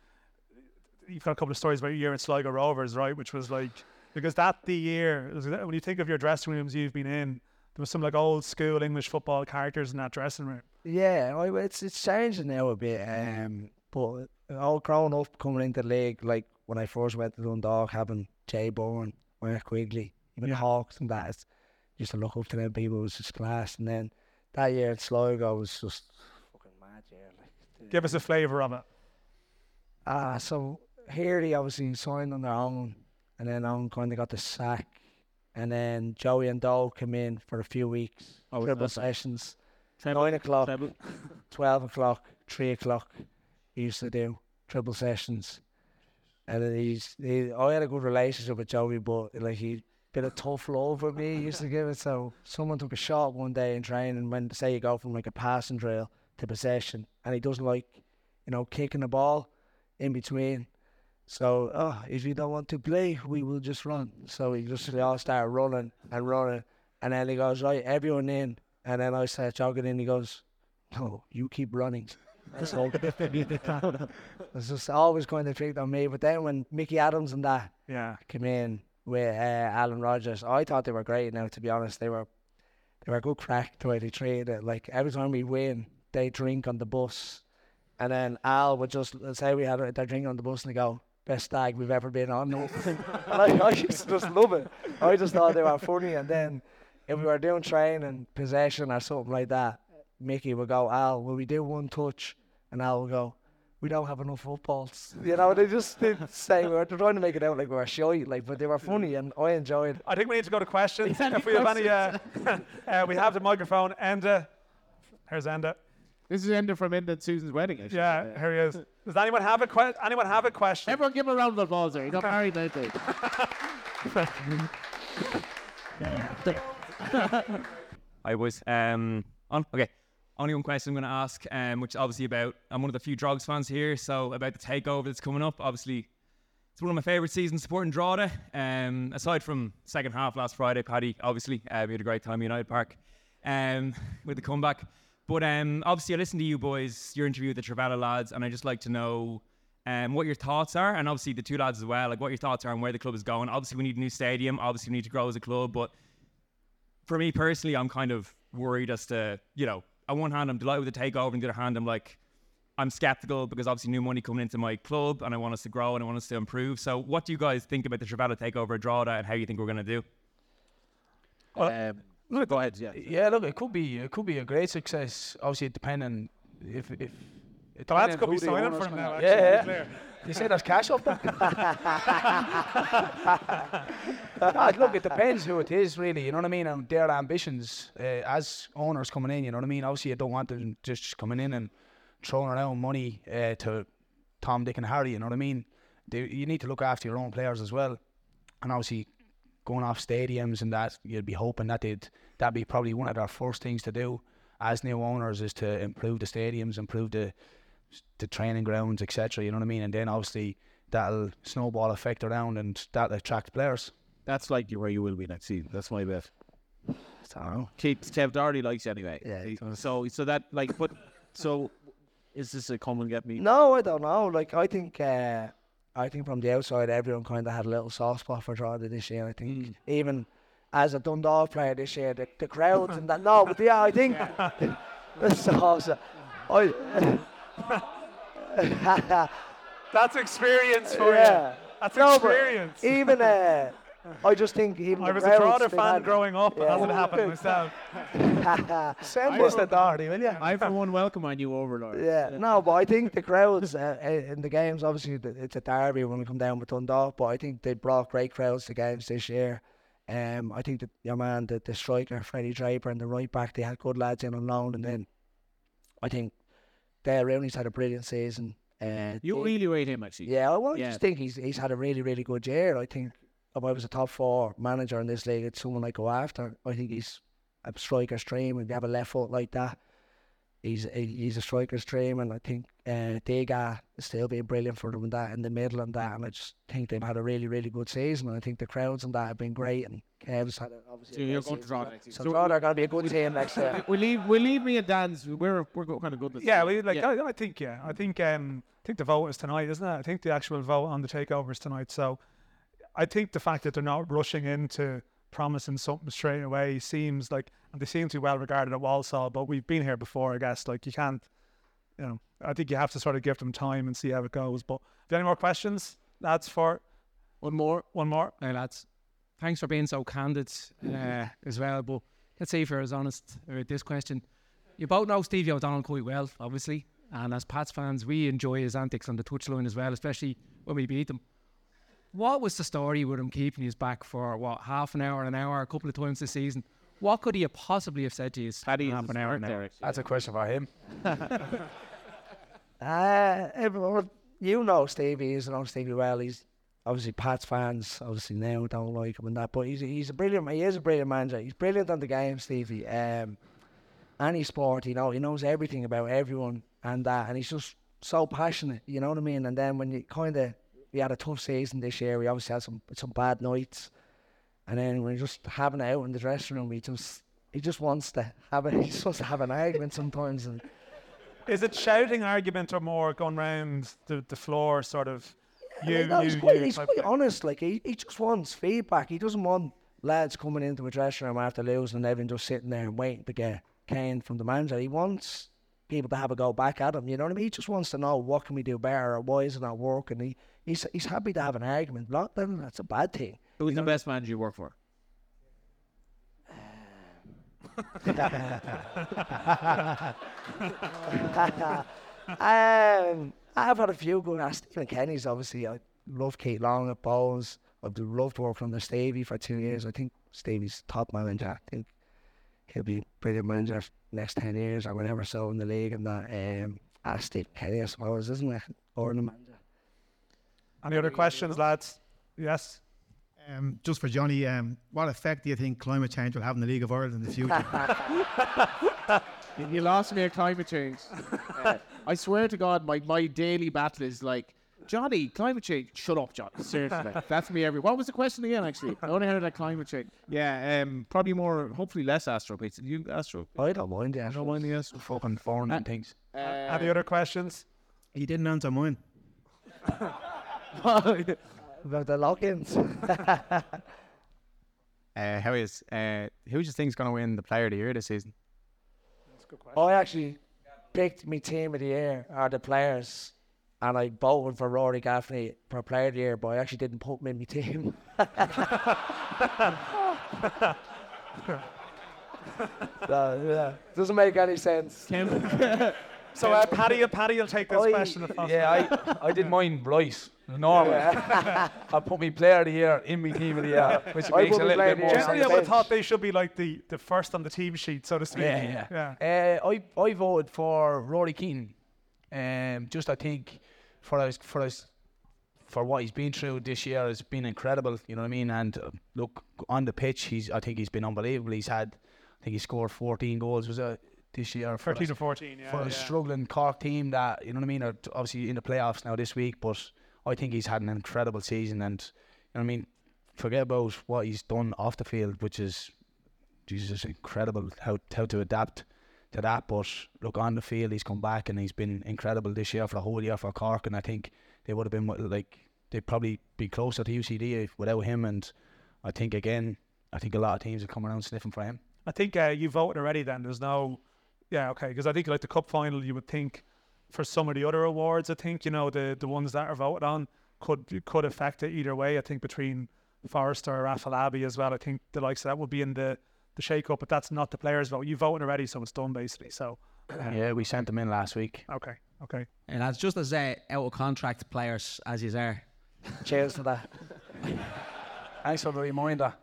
you've got a couple of stories about your year in Sligo Rovers, right? Which was like because that the year when you think of your dressing rooms you've been in, there was some like old school English football characters in that dressing room. Yeah, it's it's changing now a bit. Um, but all growing up coming into the league, like when I first went to Dundalk, having Jay Bourne, Mark Quigley, even Hawks and that, it's, used to look up to them people. Was just class. And then that year in Sligo was just fucking mad year. Like, Give us a flavour of it. Ah, so here they obviously signed on their own, and then on kind of got the sack, and then Joey and Doe came in for a few weeks, Oh, triple okay. sessions, Treble- nine o'clock, treble. twelve o'clock, three o'clock. He used to do triple sessions, and then he's he. I had a good relationship with Joey, but like he bit of tough love with me. He used to give it. So someone took a shot one day in training when say you go from like a passing drill to possession, and he doesn't like, you know, kicking the ball in between. So, oh, if you don't want to play, we will just run. So we just they all start running and running, and then he goes, right, everyone in, and then I start jogging in. He goes, no, you keep running. So it's just always going of picked on me. But then when Mickey Adams and that Yeah. came in with uh, Alan Rogers, I thought they were great. Now, to be honest, they were they were a good crack the way they treated it. Like every time we win, they drink on the bus, and then Al would just let's say we had a, they're drinking on the bus and they go. Best stag we've ever been on. and I, I used to just love it. I just thought they were funny. And then if we were doing training, possession or something like that, Mickey would go, Al, will we do one touch? And Al would go, we don't have enough footballs. You know, they just did say we were trying to make it out like we were shy, like, but they were funny and I enjoyed. I think we need to go to questions. if we have any, uh, uh, we have the microphone. Enda, here's Enda. This is Enda from Enda and Susan's wedding. Actually. Yeah, here he is. Does anyone have a que- anyone have a question? Everyone give him a round of applause there. He got married lately. I was um on okay. Only one question I'm going to ask, um, which is obviously about. I'm one of the few Drogs fans here, so about the takeover that's coming up. Obviously, it's one of my favourite seasons supporting Drogheda. Um, aside from second half last Friday, Paddy, obviously, uh, we had a great time at United Park um, with the comeback. But um, obviously, I listened to you boys, your interview with the Trivela lads, and I just like to know um, what your thoughts are, and obviously the two lads as well, like what your thoughts are and where the club is going. Obviously, we need a new stadium. Obviously, we need to grow as a club, but for me personally, I'm kind of worried as to, you know, on one hand, I'm delighted with the takeover, and the other hand, I'm like, I'm skeptical because obviously new money coming into my club, and I want us to grow and I want us to improve. So, what do you guys think about the Trivela takeover at Drogheda, and how you think we're going to do? um, no, go ahead. Yeah. Yeah, look, it could be it could be a great success. Obviously, it depending if if. The lads could be signing for him now. Actually, Yeah, yeah. You say there's cash up there? Ah, look, it depends who it is, really. You know what I mean? And their ambitions uh, as owners coming in. You know what I mean? Obviously, you don't want them just coming in and throwing around money uh, to Tom, Dick, and Harry. You know what I mean? They, you need to look after your own players as well. And obviously, going off stadiums and that, you'd be hoping that they'd that'd be probably one of their first things to do as new owners is to improve the stadiums, improve the the training grounds, etc. You know what I mean? And then obviously that'll snowball effect around, and that attracts players. That's likely where you will be next season. That's my bet. I don't know. Keith, Kev Doherty likes you anyway. Yeah, he He- So so that like, but so is this a come and get me? No, I don't know. Like I think, uh, I think from the outside, everyone kind of had a little soft spot for Drogheda this year. I think even as a Dundalk player this year, the, the crowds and that. No, but yeah, I think. so, so, I. That's experience for yeah. you. That's No, experience. Even uh, I just think even I was a crowds, Drogheda fan had- growing up. It hasn't happened myself. Send I us the Doherty, will you? I for one welcome my new overlord. Yeah, no, but I think the crowds uh, uh, in the games, obviously, it's a derby when we come down with Dundalk, but I think they brought great crowds to games this year. Um, I think that your man, the, the striker, Freddie Draper, and the right back, they had good lads in on loan, and then I think Dale Rooney's had a brilliant season. Uh, You they- really rate him actually. yeah, well, I Yeah. just think he's he's had a really, really good year. I think if I was a top four manager in this league, it's someone I go after. I think he's a striker's dream. If you have a left foot like that, he's a, he's a striker's dream. And I think uh, Deegan is still being brilliant for them in that in the middle and that. And I just think they've had a really, really good season. And I think the crowds and that have been great. And Kev's had a, obviously. So a you're great going to draw next season. So, Drogheda are going to be a good team next year. we leave we leave me and Dan's. We're we're kind of good. This Yeah, season. we, like Yeah. I, I think yeah, I think um, I think the vote is tonight, isn't it? I think the actual vote on the takeover is tonight. So I think the fact that they're not rushing into promising something straight away seems like, and they seem to be well regarded at Walsall. But we've been here before, I guess. Like you can't, you know, I think you have to sort of give them time and see how it goes. But if you have any more questions, that's for one more. one more. Hey lads, thanks for being so candid uh, as well. But let's see if you're as honest with this question. You both know Stevie O'Donnell quite well, obviously, and as Pats fans, we enjoy his antics on the touchline as well, especially when we beat them. What was the story with him keeping his back for what half an hour, an hour, a couple of times this season? What could he have possibly have said to you? Paddy half is an hour, an there, hour. actually. That's a question for him. Uh, everyone, you know Stevie, you know Stevie well. He's obviously Pats fans, obviously now don't like him and that, but he's he's a brilliant. He is a brilliant manager. He's brilliant on the game, Stevie. Um, any sport, you know, he knows everything about everyone and that, and he's just so passionate. You know what I mean? And then when you kind of we had a tough season this year, we obviously had some some bad nights, and then we're just having it out in the dressing room. He just he just wants to have a he just wants to have an argument sometimes and. Is it shouting argument or more going round the, the floor, sort of? You, Yeah, no, you, he's quite, you he's quite honest. Like he, he just wants feedback. He doesn't want lads coming into a dressing room after losing and everyone just sitting there and waiting to get cane from the manager. He wants people to have a go back at him. You know what I mean? He just wants to know what can we do better or why is it not working. He he's he's happy to have an argument. Not that that's a bad thing. Who's the best manager you work for? um, I've had a few good. Uh, Stephen Kenny's obviously. I love Keith Long at Bohs. I've loved working under Stevie for two years. I think Stevie's top manager. I think he'll be brilliant manager for the next ten years or whatever. So in the league and that. Um, ah, Stephen Kenny, I suppose, isn't it? Or the manager. Any other questions, lads? Yes. Um, just for Johnny, um, what effect do you think climate change will have in the League of Ireland in the future? You- You lost me at climate change. Uh, I swear to God, my, my daily battle is like, Johnny, climate change. Shut up, John. Seriously, that's me every. What was the question again? Actually, I only heard that climate change. Yeah, um, probably more, hopefully less Astro pizza. You Astro? I don't mind it. I don't mind the Astro. Fucking foreign and things. Uh, Any other questions? he didn't answer mine. About the lock-ins. Uh, how is uh, who do you think's going to win the Player of the Year this season? That's a good question. I actually picked my team of the year, or the players, and I voted for Rory Gaffney for player of the year, but I actually didn't put him in my team. so, yeah, doesn't make any sense. So uh, Paddy, Paddy will take this I- question. If. Yeah, I, I did mine right. Normal. I put me player of the year in my team of the year, which I makes a little bit more sense. Generally, I would have thought they should be like the, the first on the team sheet, so to speak. Yeah, yeah. yeah. Uh, I I voted for Rory Keane. Um, just I think for us for us for what he's been through this year has been incredible. You know what I mean? And uh, look on the pitch, he's I think he's been unbelievable. He's had I think he scored 14 goals. Was it this year. For 13 us- or 14, yeah. for yeah. a struggling Cork team that you know what I mean are obviously in the playoffs now this week, but I think he's had an incredible season, and you know I mean. Forget about what he's done off the field, which is Jesus incredible how how to adapt to that. But look on the field, he's come back and he's been incredible this year for the whole year for Cork, and I think they would have been like they'd probably be closer to UCD without him. And I think again, I think a lot of teams have come around sniffing for him. I think uh, you voted already. Then there's no, yeah, okay, because I think like the cup final, you would think for some of the other awards, I think you know the the ones that are voted on could could affect it either way. I think between Forrester or Afolabi as well. I think the likes of that would be in the the shake up, but that's not the players' vote. You voted already, so it's done basically. So uh, Yeah, we sent them in last week. okay, okay. And that's just as uh, out of contract players as you are. Cheers to that. Thanks for the reminder.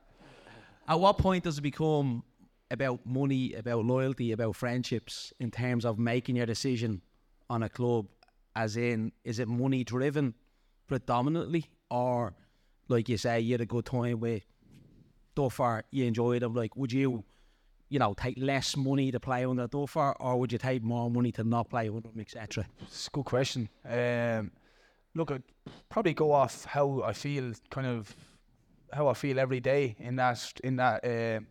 At what point does it become about money, about loyalty, about friendships in terms of making your decision on a club? As in, is it money driven predominantly, or like you say, you had a good time with Duffer, you enjoyed them? Like, would you, you know, take less money to play on under Duffer, or would you take more money to not play under him, etc.? It's a good question. Um, look, I'd probably go off how I feel, kind of how I feel every day in that in that uh,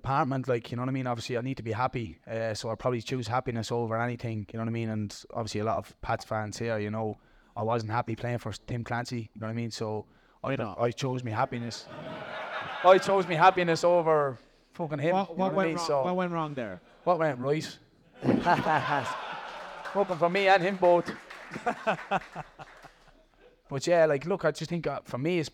department. Like you know what I mean. Obviously, I need to be happy, uh, so I'll probably choose happiness over anything. You know what I mean. And obviously, a lot of Pats fans here, you know, I wasn't happy playing for Tim Clancy. You know what I mean. So I I chose me happiness. I chose me happiness over fucking him. What, you know what, what I went mean? wrong, So what went wrong there? what went right? Hoping for me and him both. but yeah, like, look, I just think uh, for me, it's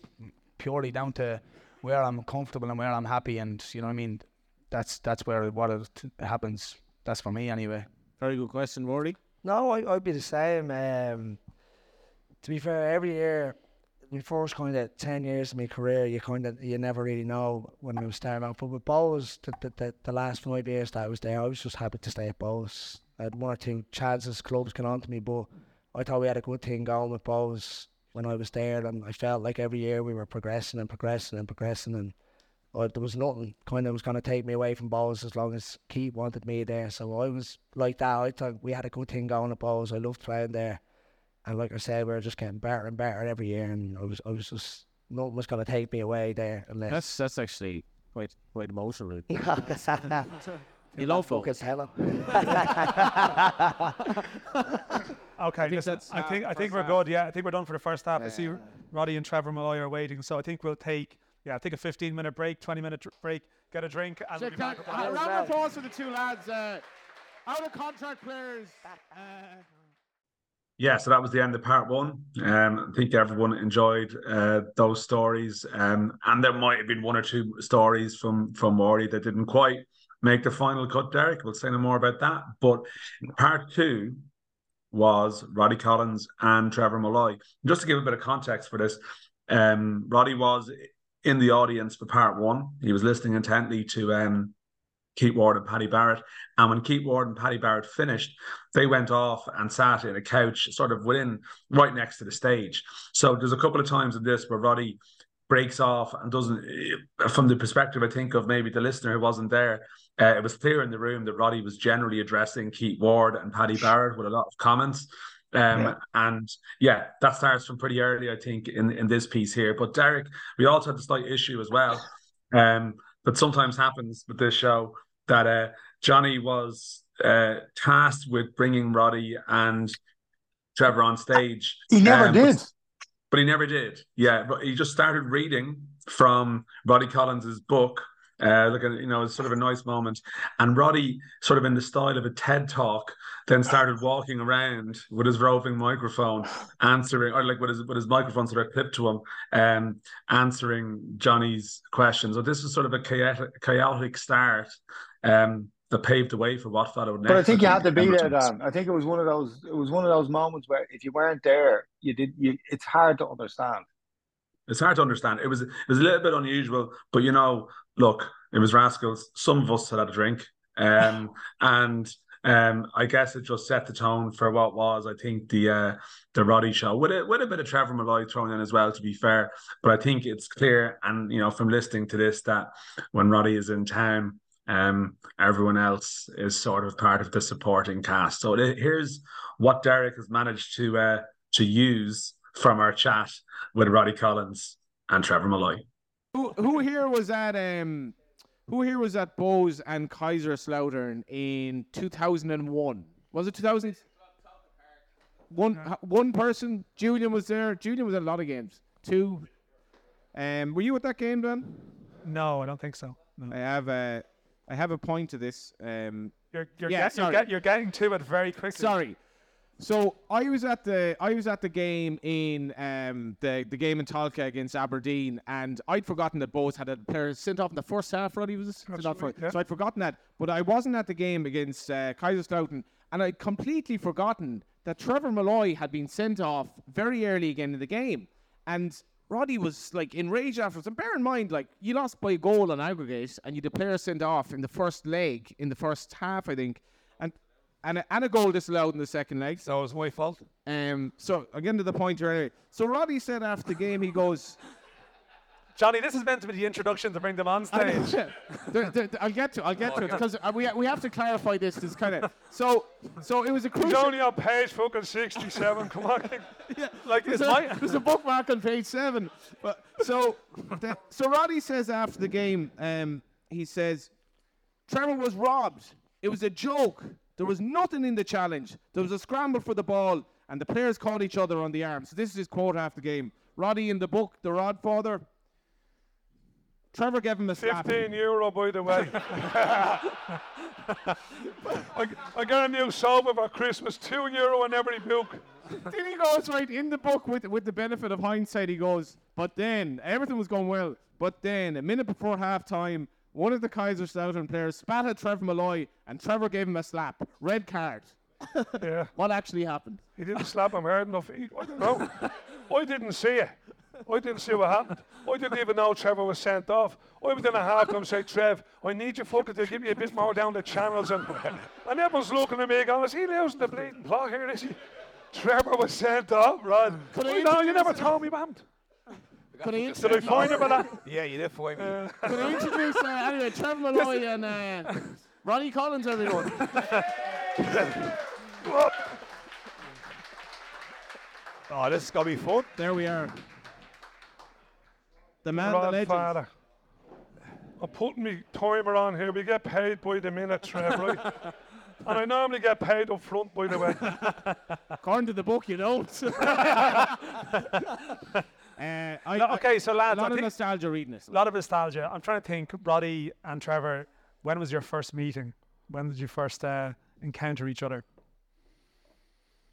purely down to where I'm comfortable and where I'm happy, and you know what I mean. That's that's where what it happens. That's for me anyway. Very good question, Rory. No, I, I'd be the same. Um, to be fair, every year, the first kind of 10 years of my career, you kind of, you never really know when I was starting out. But with Bohs, the, the, the, the last five years that I was there, I was just happy to stay at Bohs. I had one or two chances, clubs came on to me, but I thought we had a good thing going with Bohs when I was there. And I felt like every year we were progressing and progressing and progressing. And uh, there was nothing kind of was going to take me away from Bohs as long as Keith wanted me there. So I was like that. I thought we had a good thing going at Bohs. I loved playing there. And like I said, we were just getting better and better every year. And I was, I was just, nothing was going to take me away there unless. That's that's actually quite quite emotional. you You love fucking folks. tell him. Okay, think listen, I think I think we're half. good. Yeah, I think we're done for the first half. I see Roddy and Trevor Molloy are waiting, so I think we'll take yeah, take a 15 minute break, 20 minute dr- break, get a drink, and we'll be back. with the- round of applause for the two lads. Uh, out of contract players. Uh, Yeah, so that was the end of part one. Um, I think everyone enjoyed uh, those stories, um, and there might have been one or two stories from from Rory that didn't quite make the final cut. Derek, we'll say no more about that. But part two was Roddy Collins and Trevor Molloy. Just to give a bit of context for this, um, Roddy was in the audience for part one. He was listening intently to um, Keith Ward and Paddy Barrett. And when Keith Ward and Paddy Barrett finished, they went off and sat in a couch, sort of within, right next to the stage. So there's a couple of times in this where Roddy breaks off and doesn't, eh, from the perspective, I think, of maybe the listener who wasn't there, uh, it was clear in the room that Roddy was generally addressing Keith Ward and Paddy Barrett with a lot of comments. Um, Yeah. And yeah, that starts from pretty early, I think, in, in this piece here. But Derek, we also had the slight issue as well um, that sometimes happens with this show that uh, Johnny was uh, tasked with bringing Roddy and Trevor on stage. He never um, did. But, but he never did. Yeah, but he just started reading from Roddy Collins's book. Uh, look you know, it's sort of a nice moment, and Roddy, sort of in the style of a TED talk, then started walking around with his roving microphone, answering, or like with his with his microphone sort of clipped to him, um, answering Johnny's questions. So this was sort of a chaotic, chaotic start, um, that paved the way for what followed next. But I think you had to be there, Dan. I think it was one of those. It was one of those moments where if you weren't there, you did. You, it's hard to understand. It's hard to understand. It was it was a little bit unusual, but you know, look, it was Rascals. Some of us had had a drink, um, and um, I guess it just set the tone for what was, I think, the uh, the Roddy show with a with a bit of Trevor Molloy thrown in as well. To be fair, but I think it's clear, and you know, from listening to this, that when Roddy is in town, Um, everyone else is sort of part of the supporting cast. So th- here's what Derek has managed to uh, to use from our chat with Roddy Collins and Trevor Molloy. Who who here was at um who here was at Bohs and Kaiser Kaiserslautern in 2001? Was it 2000? One one person. Julian was there. Julian was at a lot of games. Two. Um, were you at that game, Dan? No, I don't think so. No. I have a I have a point to this. Um, You're, you're, yeah, get, you're, get, you're getting to it very quickly. Sorry. So I was at the I was at the game in um the the game in Tolka against Aberdeen, and I'd forgotten that Bohs had a player sent off in the first half. Roddy was? Sent off for- yeah. So I'd forgotten that, but I wasn't at the game against uh, Kaiserslautern, and I'd completely forgotten that Trevor Molloy had been sent off very early again in the game, and. Roddy was like enraged afterwards. And bear in mind, like you lost by a goal on aggregate, and you had a player sent off in the first leg, in the first half, I think, and a, and a goal disallowed in the second leg. So it was my fault. Um, so again to the point here. Anyway. So Roddy said after the game, he goes, Johnny, this is meant to be the introduction to bring them on stage. There- there- I'll get to I'll get to it because we we have to clarify this. This kind of so so it was a He's crucial. only on page fucking 67. Come on. Like, There's a, my. there's a bookmark on page seven. But so the, so Roddy says after the game, um, he says, Trevor was robbed. It was a joke. There was nothing in the challenge. There was a scramble for the ball, and the players caught each other on the arm. So this is his quote after the game. Roddy in the book, The Rod Father. Trevor gave him a slap. 15 euro, by the way. I, I got a new soap for Christmas, 2 euro on every book. then he goes right in the book with with the benefit of hindsight. He goes, but then everything was going well. But then a minute before halftime, one of the Kaiserslautern players spat at Trevor Molloy, and Trevor gave him a slap, red card. Yeah. What actually happened? He didn't slap him hard enough. He, I don't know. I didn't see it. I didn't see what happened. I didn't even know Trevor was sent off. I was in a half time say, Trev, I need you fucking to give me a bit more down the channels. And, and everyone's looking at me going, is he losing the bleeding plot here? Is he? Trevor was sent off, Rod. Could I I you never told me what happened. Could I, Did I find him that? Yeah, you did find me. could I introduce uh, anyway Trevor Molloy and uh, Ronnie Collins, everyone? Oh, this is gonna be fun. There we are. The man, the legend. father. I'm putting me timer on here. We get paid by the minute, Trev, right? and I normally get paid up front, by the way. According to the book, you don't. Uh, I, No, okay, so I, a lads, I lot of think- nostalgia reading this. A lot of nostalgia. I'm trying to think, Roddy and Trevor, when was your first meeting? When did you first uh, encounter each other?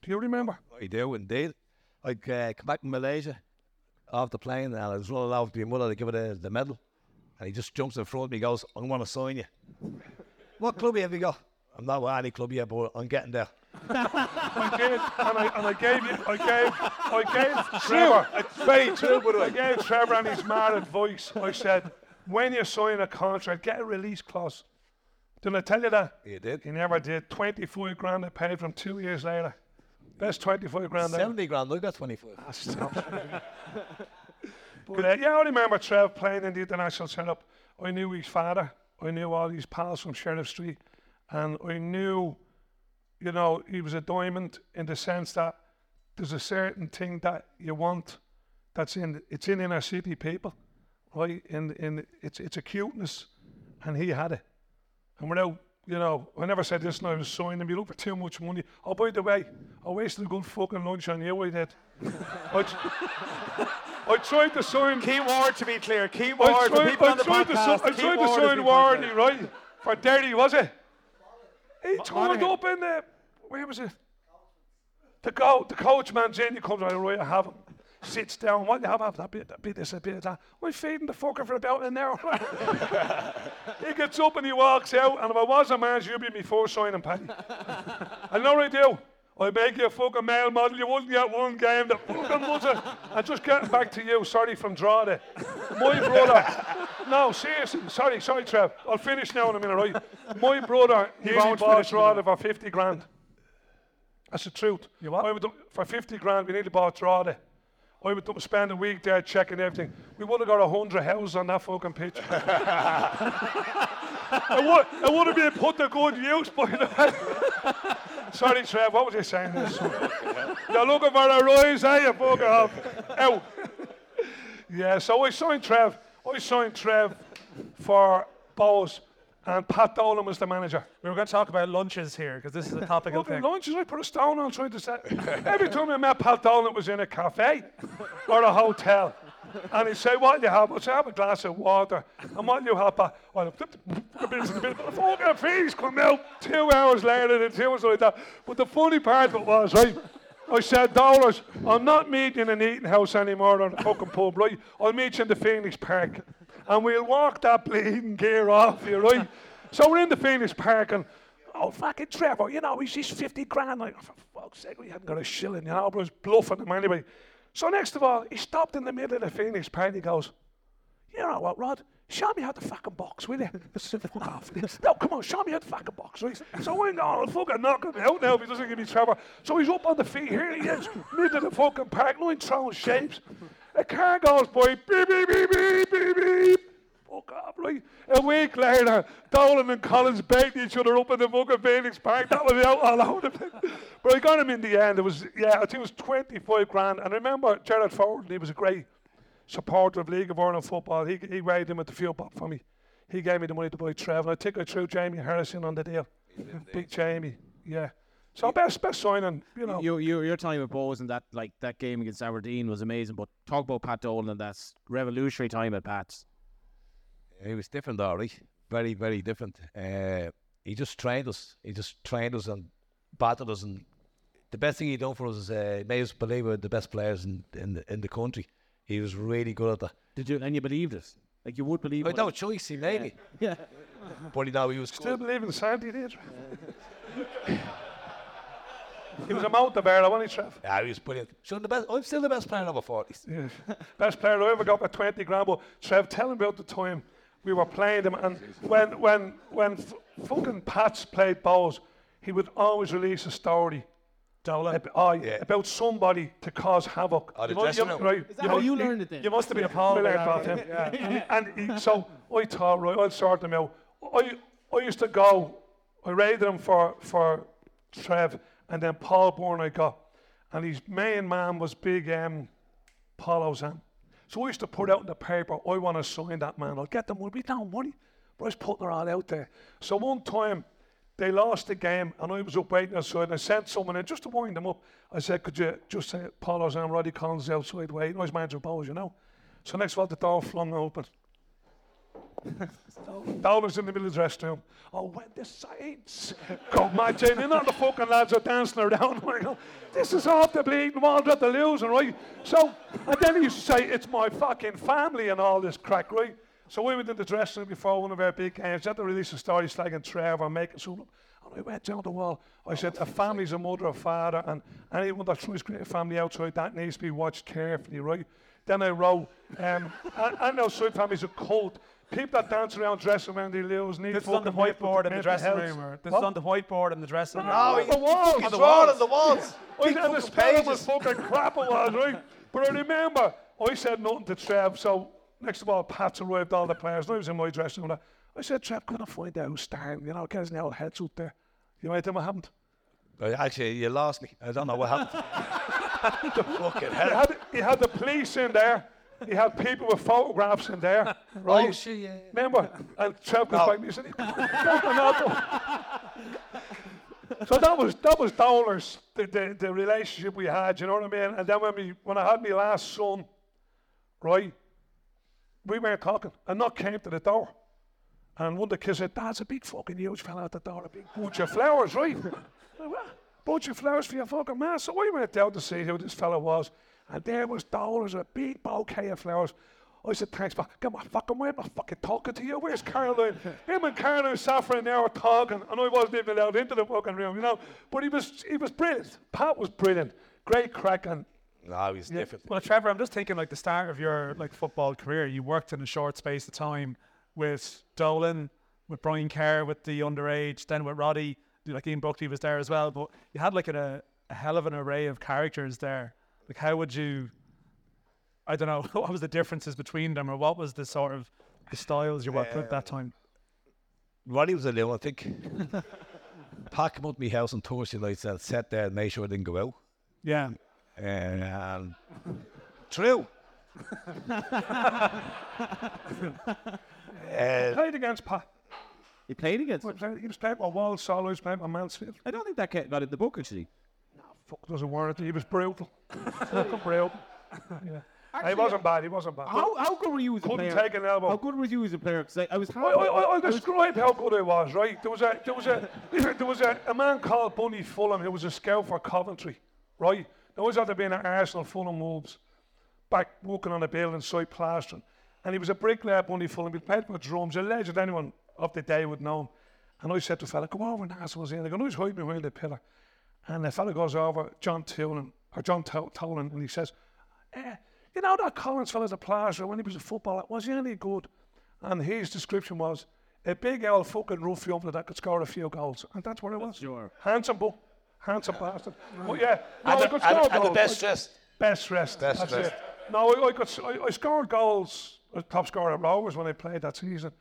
Do you remember? I do indeed. I'd uh, come back from Malaysia off the plane and I was running out to my mother to give her the, the medal. And he just jumps in front of me and goes, I'm going to sign you. what club have you got? I'm not with any club yet, but I'm getting there. I did, and I, and I gave you, I gave, I gave Trevor. It's very true, by the I gave Trevor and his mad advice. I said, when you sign a contract, get a release clause. Didn't I tell you that? You did. He never did. 25 grand I paid from two years later. Best 25 grand ever. 70 grand, I got 25. But uh, yeah, I remember Trev playing in the international setup. I knew his father. I knew all his pals from Sheriff Street. And I knew, you know, he was a diamond in the sense that there's a certain thing that you want that's in, it's in inner city people, right? In, in, it's, it's a cuteness. And he had it. And without, you know, I never said this when I was signing him, you look for too much money. Oh, by the way, I wasted a good fucking lunch on you, I did. I, t- I tried to sign. Key word to be clear. Key word for tried, people I on the tried to, podcast. I tried to sign clear. right? For Derry, was it? He turned up in the, where was it? The, go, the coach man's in, he comes right, right, I have him. Sits down, what do you have? Have that bit, that bit, this, a bit of that. We're feeding the fucker for about an hour. he gets up and he walks out, and if I was a man, you'd be me first signing Paddy. I know what I do. I make you a fucking male model. You wouldn't get one game. The fucking was it? And just getting back to you. Sorry from Drogheda. My brother. No, seriously. Sorry, sorry, Trev. I'll finish now in a minute, right? My brother, he won't bought in for 50 grand. That's the truth. You what? I would, for 50 grand, we nearly bought Drogheda. I would do- spend a week there checking everything. We would have got a hundred houses on that fucking pitch. it, would, it would have been put to good use by the Sorry, Trev, what was you saying? You're looking for a rise, are you? Fuck off. Out. Yeah, so I signed Trev. I signed Trev for Bohs, and Pat Dolan was the manager. We were going to talk about lunches here because this is a topical Fucking thing. lunches, I put a stone on trying to say. Every time I met Pat Dolan, it was in a cafe or a hotel. And he'd say, What do you have? I'd say, have a glass of water. And what do you have? Well, the fucking fees come out two hours later and two hours like that. But the funny part of it was, right? I said, Dollars, I'm not meeting in an eating house anymore or a fucking pub, right? I'll meet you in the Phoenix Park. And we'll walk that bleeding gear off you, right? So we're in the Phoenix Park and Oh, fucking Trevor, you know, he's, he's 50 grand. Like, oh, for fuck's sake, we hadn't got a shilling, you know, but I was bluffing him anyway. So, next of all, he stopped in the middle of the Phoenix party. He goes, You know what, Rod? Show me how to fucking box, will you? No, come on, show me how to fucking box, right? So oh, I'm going, I'll fucking knock him out now if he doesn't give me Trevor. So he's up on the feet. Here he is, middle of the fucking park, no throwing shapes. A car goes by, beep, beep, beep, beep, beep, beep. Fuck off, right? A week later, Dolan and Collins begged each other up in the fucking Phoenix Park. That was out all over the place. But I got him in the end. It was, yeah, I think it was 25 grand. And I remember Gerard Ford, he was a great supporter of League of Ireland football. He, he weighed him at the fuel pop for me. He gave me the money to buy Trev. And I think I threw Jamie Harrison on the deal. Big Jamie, yeah. So best best signing, you know. Your, your, your time at Bohs and that like that game against Aberdeen was amazing. But talk about Pat Dolan and that revolutionary time at Pats. He was different, though, right? Very, very different. Uh, he just trained us. He just trained us and battered us. And the best thing he done for us is uh, made us believe we were the best players in in the, in the country. He was really good at that. Did you? And you believed it? Like you would believe I it? no choice. He made me. Yeah. But you know, he was Still good. believe in Sandy, did you? He was a mountain bear, wasn't he, Trev? Yeah, he was brilliant. So the best. I'm still the best player over 40s. Yeah. Best player I ever got for 20 grand. But Trev, tell him about the time we were playing them. And when when when f- fucking Pats played balls, he would always release a story. Ab- oh, yeah. About somebody to cause havoc. Oh, the You know, dressing you- room. right, Is that how you he- learned it then? You must have been appalled. we by learned that. him. Yeah. And he, so I thought, right, I'll sort them out. I, I used to go, I raided him for, for Trev, and then Paul Bourne I got. And his main man was big um, Paul Osam. So I used to put out in the paper, I want to sign that man. I'll get them, we'll be down money. But I was putting it all out there. So one time, they lost the game, and I was up waiting outside, and I sent someone in just to wind them up. I said, could you just say, Paul Osam, Roddy Collins outside waiting. I was manager of you know. So next of all, the door flung open. Dollars in the middle of the dressing room. Oh, when the Saints come marching in, all the fucking lads are dancing around. This is off the bleeding wall that they're losing, right? So, and then he used to say, it's my fucking family and all this crack, right? So we went in the dressing room before one of our big games. had to release a story slagging Trevor, making something. And I went down the wall. I said, a family's a mother, a father, and anyone that tries to create a family outside, that needs to be watched carefully, right? Then I wrote, um, and, and outside family's a cult. People that dance around dressing when they lose need This is on the fucking help with whiteboard in the dressing room. Or this What? is on the whiteboard in the dressing room. No, on the walls. He's drawing on the walls. I Big and the fucking spelling was pages. fucking crap it was, right? But I remember I said nothing to Trev, so next of all, Pat's arrived, all the players, and I was in my dressing room. I said, Trev, can I find out who's starting? You know, get his old heads out there. You might tell me I haven't. Uh, Actually, you lost me. I don't know what happened. The fucking He hell. had, he had the police in there. He had people with photographs in there. Oh, right? Oh, shit, yeah. Remember? And Trev comes No. back and he said, So that was that was Dowler's the, the, the relationship we had, you know what I mean? And then when we when I had my last son, right, we weren't talking. And knock came to the door. And one of the kids said, Dad's a big fucking huge fella at the door, a big bunch of flowers, right? I bunch of flowers for your fucking man. So we went down to see who this fella was. And there was Dowler's, a big bouquet of flowers. I said, thanks, but get my fucking way. I'm not fucking talking to you. Where's Caroline? Him and Caroline Saffron and they were talking, and I wasn't even allowed into the fucking room, you know. But he was he was brilliant. Pat was brilliant. Great crack and No, he's different. Well, Trevor, I'm just thinking like the start of your like football career. You worked in a short space of time with Dolan, with Brian Kerr, with the underage, then with Roddy. Like Ian Buckley was there as well. But you had like a, a hell of an array of characters there. Like, how would you? I don't know. What was the differences between them, or what was the sort of the styles you worked with that time? Ronnie was a lunatic. Pat came up to my house on Thursday nights and sat there and made sure I didn't go out. Yeah. And um, true. Uh, played against Pat. He played against. Well, played, he was playing with Walsall, he was playing with Mansfield. I don't think that ca- got in the book actually. Fuck doesn't warrant it. He was brutal. Brutal. yeah. he wasn't bad. He wasn't bad. How, how good were you as a Couldn't player? take an elbow. How good were you as a player? 'Cause I, I was. I, I, I, I'll describe how good I was, right? There was a there was a there was a, a man called Bunny Fulham who was a scout for Coventry, right? Now was after being at Arsenal, Fulham Wolves, back walking on a building site plastering. And he was a bricklayer, Bunny Fulham. He played with drums, a legend anyone of the day would know him. And I said to the fella, come over and ask what's in. They go, no, he's hiding behind the pillar. And the fellow goes over, John Tolan, or John Tolan, and he says, eh, you know that Collins fella's a plasterer when he was a footballer, was he any good? And his description was a big old fucking ruffian that could score a few goals. And that's what it was. Sure. Handsome bull. Handsome bastard. But yeah, no, And I the- could and- score and the best I- dressed. Best dressed. Best that's dressed. it. No, I, I, could, s- I, I scored goals. I was top scorer at Rovers when I played that season.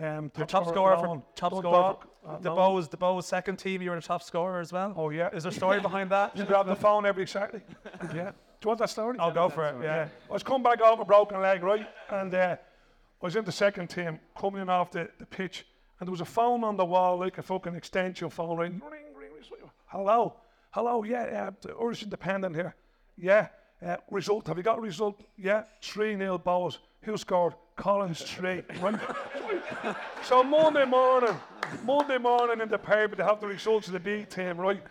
Um, Your top scorer for top scorer for uh, the. Bohs, the Bohs second team. You were the top scorer as well. Oh yeah. Is there a story behind that? You grab the phone every Saturday. yeah. Do you want that story? I'll go for it. story, Yeah. I was coming back off a broken leg, right? And uh, I was in the second team, coming in off the, the pitch, and there was a phone on the wall, like a fucking extension phone, right? Ring, ring, ring. Hello, hello, yeah, uh, the Irish Independent here. Yeah. Uh, result, have you got a result? Yeah, 3 nil Bohs. Who scored? Collins 3. Right? so Monday morning, Monday morning in the paper, they have the results of the B team, right?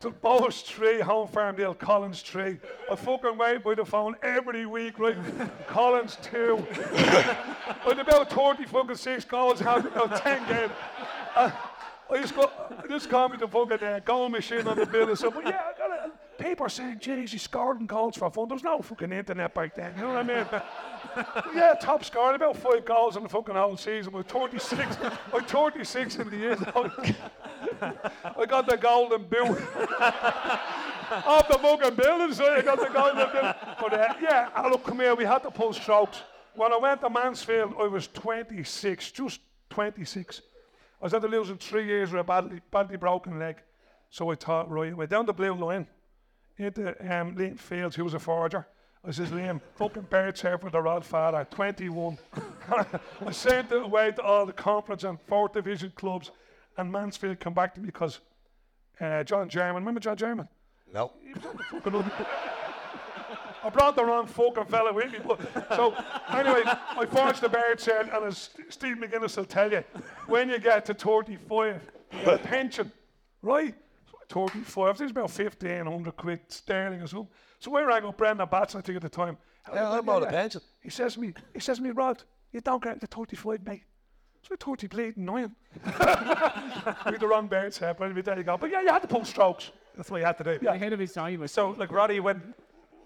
The Bohs 3, Home Farmdale, Collins 3. I fucking wait by the phone every week, right? Collins 2. With about 30 fucking 6 goals, had about 10 games. Uh, I just got, I just called me the fucking uh, goal machine on the bill and stuff. But yeah, I are saying, geez, scored in goals for fun. There was no fucking internet back then, you know what I mean? Yeah, top scorer, about five goals in the fucking whole season with 36, with 36 in the year. I got the golden boot. Off the fucking building, so I got the golden boot. But uh, yeah, uh, look, come here, we had to pull strokes. When I went to Mansfield, I was 26, just 26. I was after losing three years with a badly, badly broken leg. So I thought, right, I went down the blue line into um, Liam Fields, who was a forger. I says, Liam, fucking birds here for the Rod Father, 21. I sent it away to all the conference and fourth division clubs, and Mansfield come back to me because uh, John German, remember John German? No. I brought the wrong fucking fella with me. But, so, anyway, I forged the bird and as Steve McGuinness will tell you, when you get to 35, you get a pension, right? 35, it's about 1500 quid sterling or something. So I rang up Brendan Batson, I think at the time. Yeah, I'm on a pension. He says to me, he says to me, Rod, you don't get the 35, mate. So 30 bleeding nine. With the wrong birds head, but there you go. But yeah, you had to pull strokes. That's what you had to do. Yeah. Ahead of his time. So, like, Roddy, when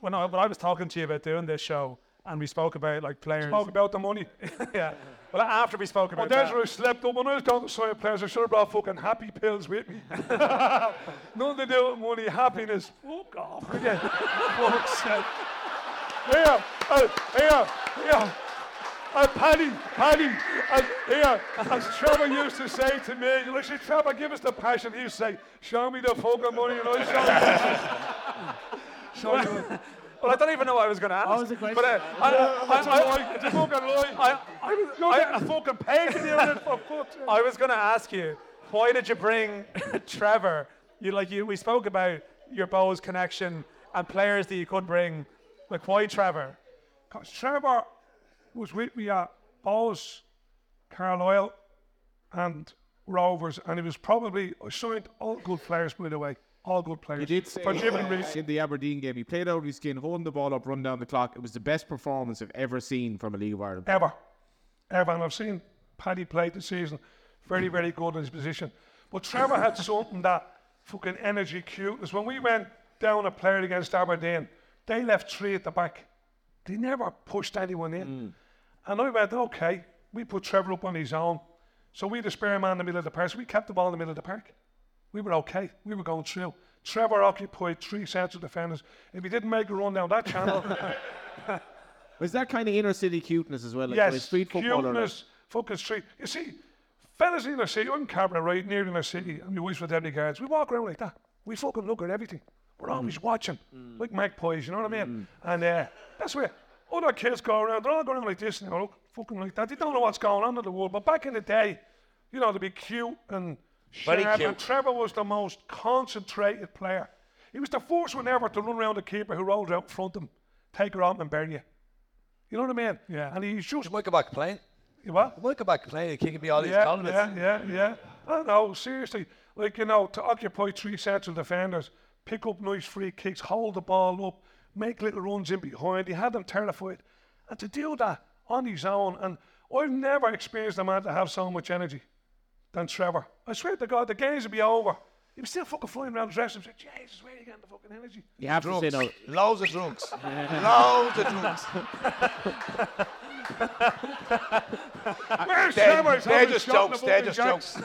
when I, when I was talking to you about doing this show, and we spoke about like players. Spoke about the money. yeah. Well, after we spoke Well, about there's that, where I slept up. When I was down to sign players, I should have brought fucking happy pills with me. Nothing to do with money, happiness. Fuck off. Again. Fuck's sake. Here, uh, here, here. Uh, Paddy, Paddy, uh, here, as Trevor used to say to me, say, Trevor, give us the passion. He used to say, show me the fucking money, and I show you. show you. Well, I don't even know what I was going to ask. What was the question? But uh, I, I, That's a I, lie. It's fucking lie. I, I, was- You're I- getting a fucking peg in here for fuck's sake. I was going to ask you, why did you bring Trevor? You like you. We spoke about your Bohs connection and players that you could bring. Like why Trevor? Because Trevor was with me at Bohs, Carlisle, and Rovers, and he was probably I signed all good players by the way, all good players. He did say for different reasons. in the Aberdeen game, he played out of his skin, holding the ball up, run down the clock. It was the best performance I've ever seen from a League of Ireland. Ever, ever, and I've seen Paddy play this season, very, very good in his position. But Trevor had something that fucking energy, cuteness. When we went down a player against Aberdeen, they left three at the back. They never pushed anyone in. Mm. And I went, okay, we put Trevor up on his own. So we had a spare man in the middle of the park. So we kept the ball in the middle of the park. We were okay. We were going through. Trevor occupied three central defenders. If he didn't make a run down that channel, Was that kind of inner city cuteness as well? Like yes, a street footballer? like? cuteness, fucking street. You see, Fellas in the city, I'm in right, near in the city, and my wife's with deputy guards. We walk around like that. We fucking look at everything. We're always mm. watching, mm. like magpies, you know what I mean? Mm. And uh, that's where other kids go around. They're all going around like this now, look, fucking like that. They don't know what's going on in the world. But back in the day, you know, to be cute and Very cute. And Trevor was the most concentrated player. He was the first one ever to run around the keeper who rolled out in front of him, take her out and bury you. You know what I mean? Yeah. And he's just. You might go back playing. You what? You might go back playing. Kicking me all these yeah, compliments. yeah, yeah, yeah. I know, seriously. Like, you know, to occupy three central defenders, pick up nice free kicks, hold the ball up, make little runs in behind. He had them terrified. And to do that on his own, and I've never experienced a man to have so much energy than Trevor. I swear to God, the games would be over. He was still fucking flying around the dressing room saying, Jesus, where are you getting the fucking energy? You have to say no. Loads of drunks. Loads of drunks. Where's They're- Trevor? They're just shot in the jokes, they're just jokes.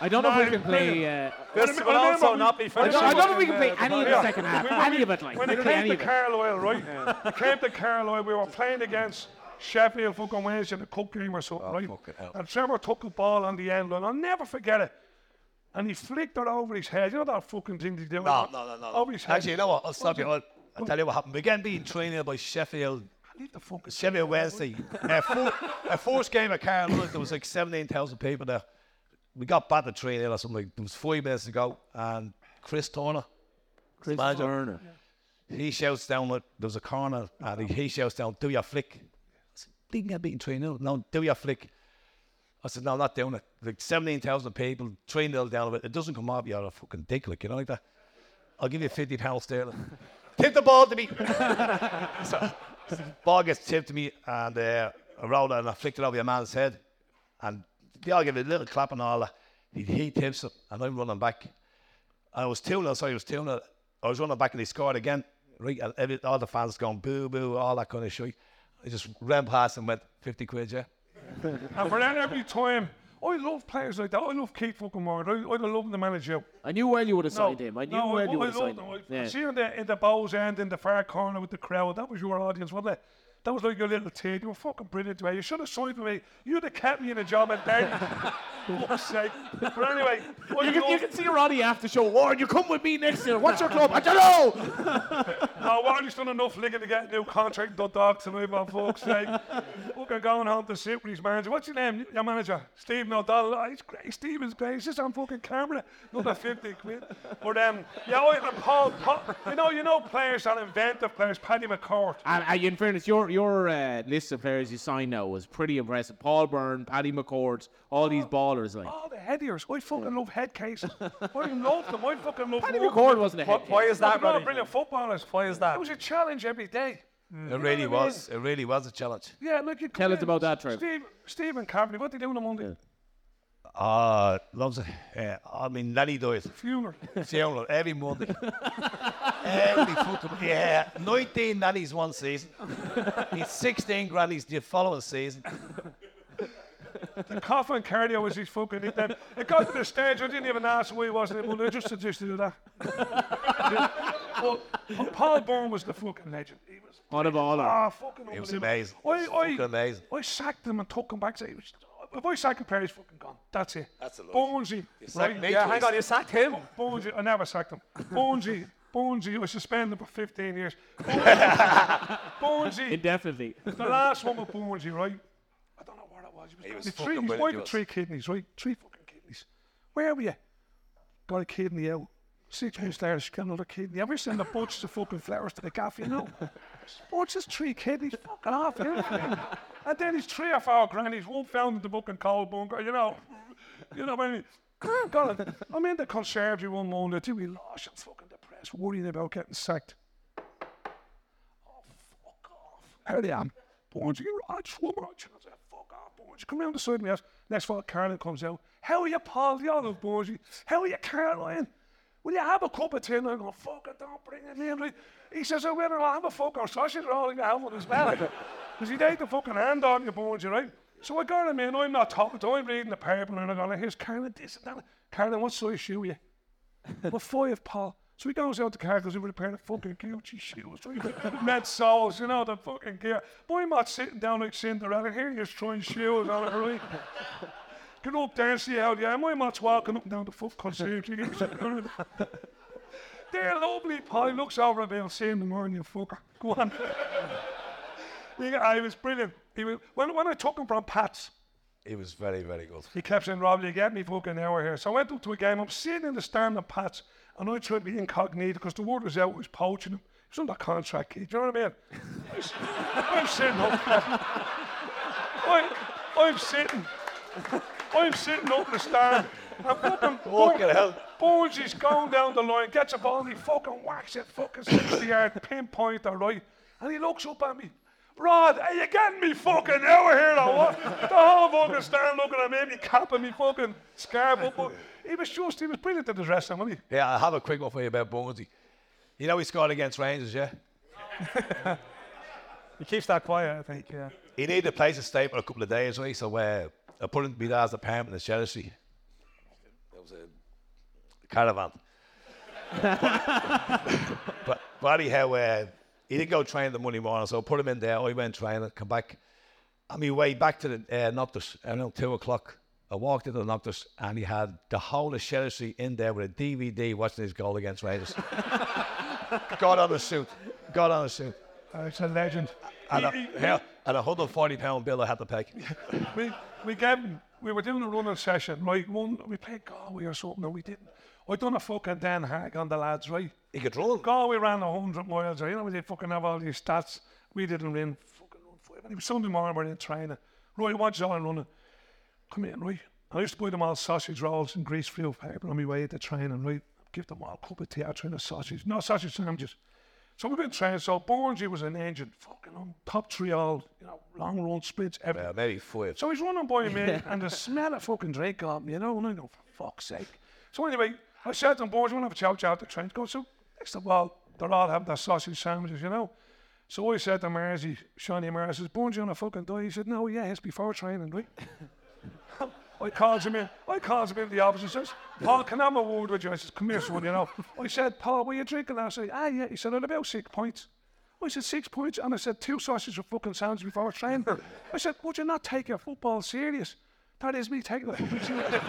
I don't know if we can play. brilliant. Uh, This This I will also not be I finished. don't, I don't know if we can play any of yeah. the second half. When- when Any we- of it, like. When We it can play came any to of it. Carlisle, right? it came to Carlisle, we were playing against Sheffield fucking Wednesday in a cup game or something, right? And Trevor took the ball on the end line. I'll never forget it. And he flicked it over his head. You know that fucking thing they do? No, no, no, no. Over his head. Actually, you know what? I'll stop you. I'll, I'll tell you what happened. We Began being trained by Sheffield. Leave the fucking Sheffield Wednesday. uh, four, a first game at Carlisle, there was like 17,000 people there. We got battered 3 0 or something. Like, there was five minutes to go. And Chris Turner, Chris manager, Turner. he shouts down, like, there was a corner, and he, he shouts down, do your flick. Said, didn't get beaten 3 0. No, do your flick. I said, no, I'm not doing it. Like 17,000 people, 3 0 down of it. It doesn't come off, you're a fucking dick, like, you know, like that. I'll give you 50 pounds sterling. Tip the ball to me. so, ball gets tipped to me, and uh, I rolled it and I flicked it over your man's head. And they all give it a little clap and all that. He, he tips it, and I'm running back. I was 2 0, sorry, I was 2 0. I was running back and he scored again. Right, all the fans going boo boo, all that kind of shit. I just ran past and went 50 quid, yeah. And for that every time, I love players like that. I love Keith fucking Ward. I, I love him to manage you. I knew well you would have No, signed him. I knew no, well I, you would have signed him. I, Yeah. See in the in the Bohs end in the far corner with the crowd. That was your audience, wasn't it? That was like your little team. You were fucking brilliant, man. You should have signed for me. You'd have kept me in a job and. For fuck's sake. But anyway, I You can, you can see Roddy after show. Ward, you come with me next year. What's your club? I don't know. No, Wardy's done enough licking to get a new contract the dog tonight, for fuck's sake. Fucking going home to sit with his manager. What's your name? Your manager? Stephen O'Donnell. Oh, he's great. Stephen's great. He's just on fucking camera. Another 50 quid. But, um, yeah, I, and Paul, Paul, you know, you know players that inventive players, Paddy McCourt. And uh, in fairness, your your uh, list of players you signed now was pretty impressive. Paul Byrne, Paddy McCourt, all these ballers like. All the headiers. I fucking love head cases. I love them. I fucking love Paddy them. McCourt wasn't a head Why is that, They're brilliant footballers. Why is that? It was a challenge every day. It really what I mean? was. It really was a challenge. Yeah, look, you Tell come us about that, Trev. Steve, Stephen Cavaney, what did they do on a Monday? Ah, loves it. Uh, I mean, Lenny died. Funeral. Funeral every Monday. every fucking yeah. 19 nannies one season. He's 16 grannies the following season. The coffin cardio was his fucking nickname. It got to the stage, I didn't even ask why he wasn't able to just suggest to do that. but Paul Byrne was the fucking legend. He was What a baller. ah, fucking It was amazing. I, I, Fucking amazing. I sacked him and took him back. So he was, if I sack a player, he's fucking gone. That's it. That's a lot. Bonesy. sacked me Yeah, hang on, you sacked him. Bonesy. I never sacked him. Bonesy. Bonesy. I was suspended for 15 years. Bonesy. Indefinitely. The last one with Bonesy, right? I don't know what it was. He was the fucking three, he's brilliant, white he with three kidneys, right? Three fucking kidneys. Where were you? Got a kidney out. Six months later, she got another kidney. Ever send the bunches of fucking flowers to the cafe, you know? Bunches, three kidneys, fucking off, you know? And then he's three or four grannies, one found in the fucking coal bunker, you know? You know, when got it. I'm in the conservatory one morning, two we lost, I'm fucking depressed, worrying about getting sacked. Oh, fuck off. How they am? Bones, you right, swimmer. I said, fuck off, Bones. Come round the side of me house. Next fall, Caroline comes out. How are you, Paul? All love Bones. How are you, Caroline? Will you have a cup of tea? And I go, fuck it, don't bring it in. He says, oh, well, I'll have a fucking sausage roll. You have one as well. Because he'd take the fucking hand on your Bones, you right? So I got him in. I'm not talking to him. I'm reading the paper and I'm go, here's Caroline, this and that. Caroline, what size shoe are you? well, five, Paul. So he goes out the car because he with a pair of fucking Gucci shoes. Red soles, you know, the fucking gear. Boy, I'm not sitting down like Cinderella. Here he's trying shoes on it, right? Get up there and see how yeah, my mat's walking up and down the foot concert. They're lovely pie. Looks over at me, I'll see in the morning, you fucker. Go on. Yeah, uh, I was brilliant. He was, when, when I took him from Pats, He was very, very good. he kept saying, Rob, you get me fucking hour here. So I went up to a game. I'm sitting in the stand of Pats, and I tried to be incognito because the word was out, I was poaching him. He was under contract, kid. Do you know what I mean? I was- I'm sitting up. I, I'm sitting. I'm sitting up in the stand. And fucking Fucking hell. Bones is going down the line, gets a ball, and he fucking whacks it, fucking 60 yard pinpoint, all right. And he looks up at me. Rod, are you getting me fucking out of here or what? the whole fucking stand looking at me, and he capping me fucking scarf up. But he was just, he was brilliant at his wrestling, wasn't he? Yeah, I have a quick one for you about Bonesy. You know he scored against Rangers, yeah? He keeps that quiet, I think, yeah. He needed a place to stay for a couple of days, right? So uh, I put him to be dad's apartment in the Chelsea. It was a caravan. but, but anyhow, uh, he didn't go train the Monday morning, so I put him in there. I went training, come back. On my way back to the uh, Noctus, around 2 o'clock, I walked into the Noctus and he had the whole of Chelsea in there with a DVD watching his goal against Rangers. got on a suit. Got on a suit. Uh, it's a legend. And a, yeah, and a hundred forty pound bill I had to pay. we we gave him, we were doing a running session, right? One we played Galway or something, or we didn't. I done a fucking Den Haag on the lads, right? He could run. Galway ran a hundred miles, right? You know, we did fucking have all these stats. We didn't win fucking run five. And it was Sunday morning, we're in training. Right, watch all running. Come in, right? I used to buy them all sausage rolls and grease free paper on my way to training, right? Give them all a cup of tea, I train a sausage. No sausage sandwiches. So we've been training. So Bornsey was an engine, fucking on top three all, you know, long run splits, everything. Yeah, maybe five. So he's running by me, and the smell of fucking drink got me, you know, and I go, for fuck's sake. So anyway, I said to him, boys, we'll have a chow chow at the train. Go, so next of all, they're all having their sausage sandwiches, you know. So I said to Marzi, Shawnee Marzi, says, Bones, you on a fucking die? He said, no, yeah, it's before training, right? I calls him in. I calls him in the office and says, Paul, can I have a word with you? I says, come here, son, you know. I said, Paul, were you drinking last night? Ah, yeah. He said, at about six points. I said, six points? And I said, two sausages of fucking sandwich before training. I said, would you not take your football serious? That is me taking the football serious.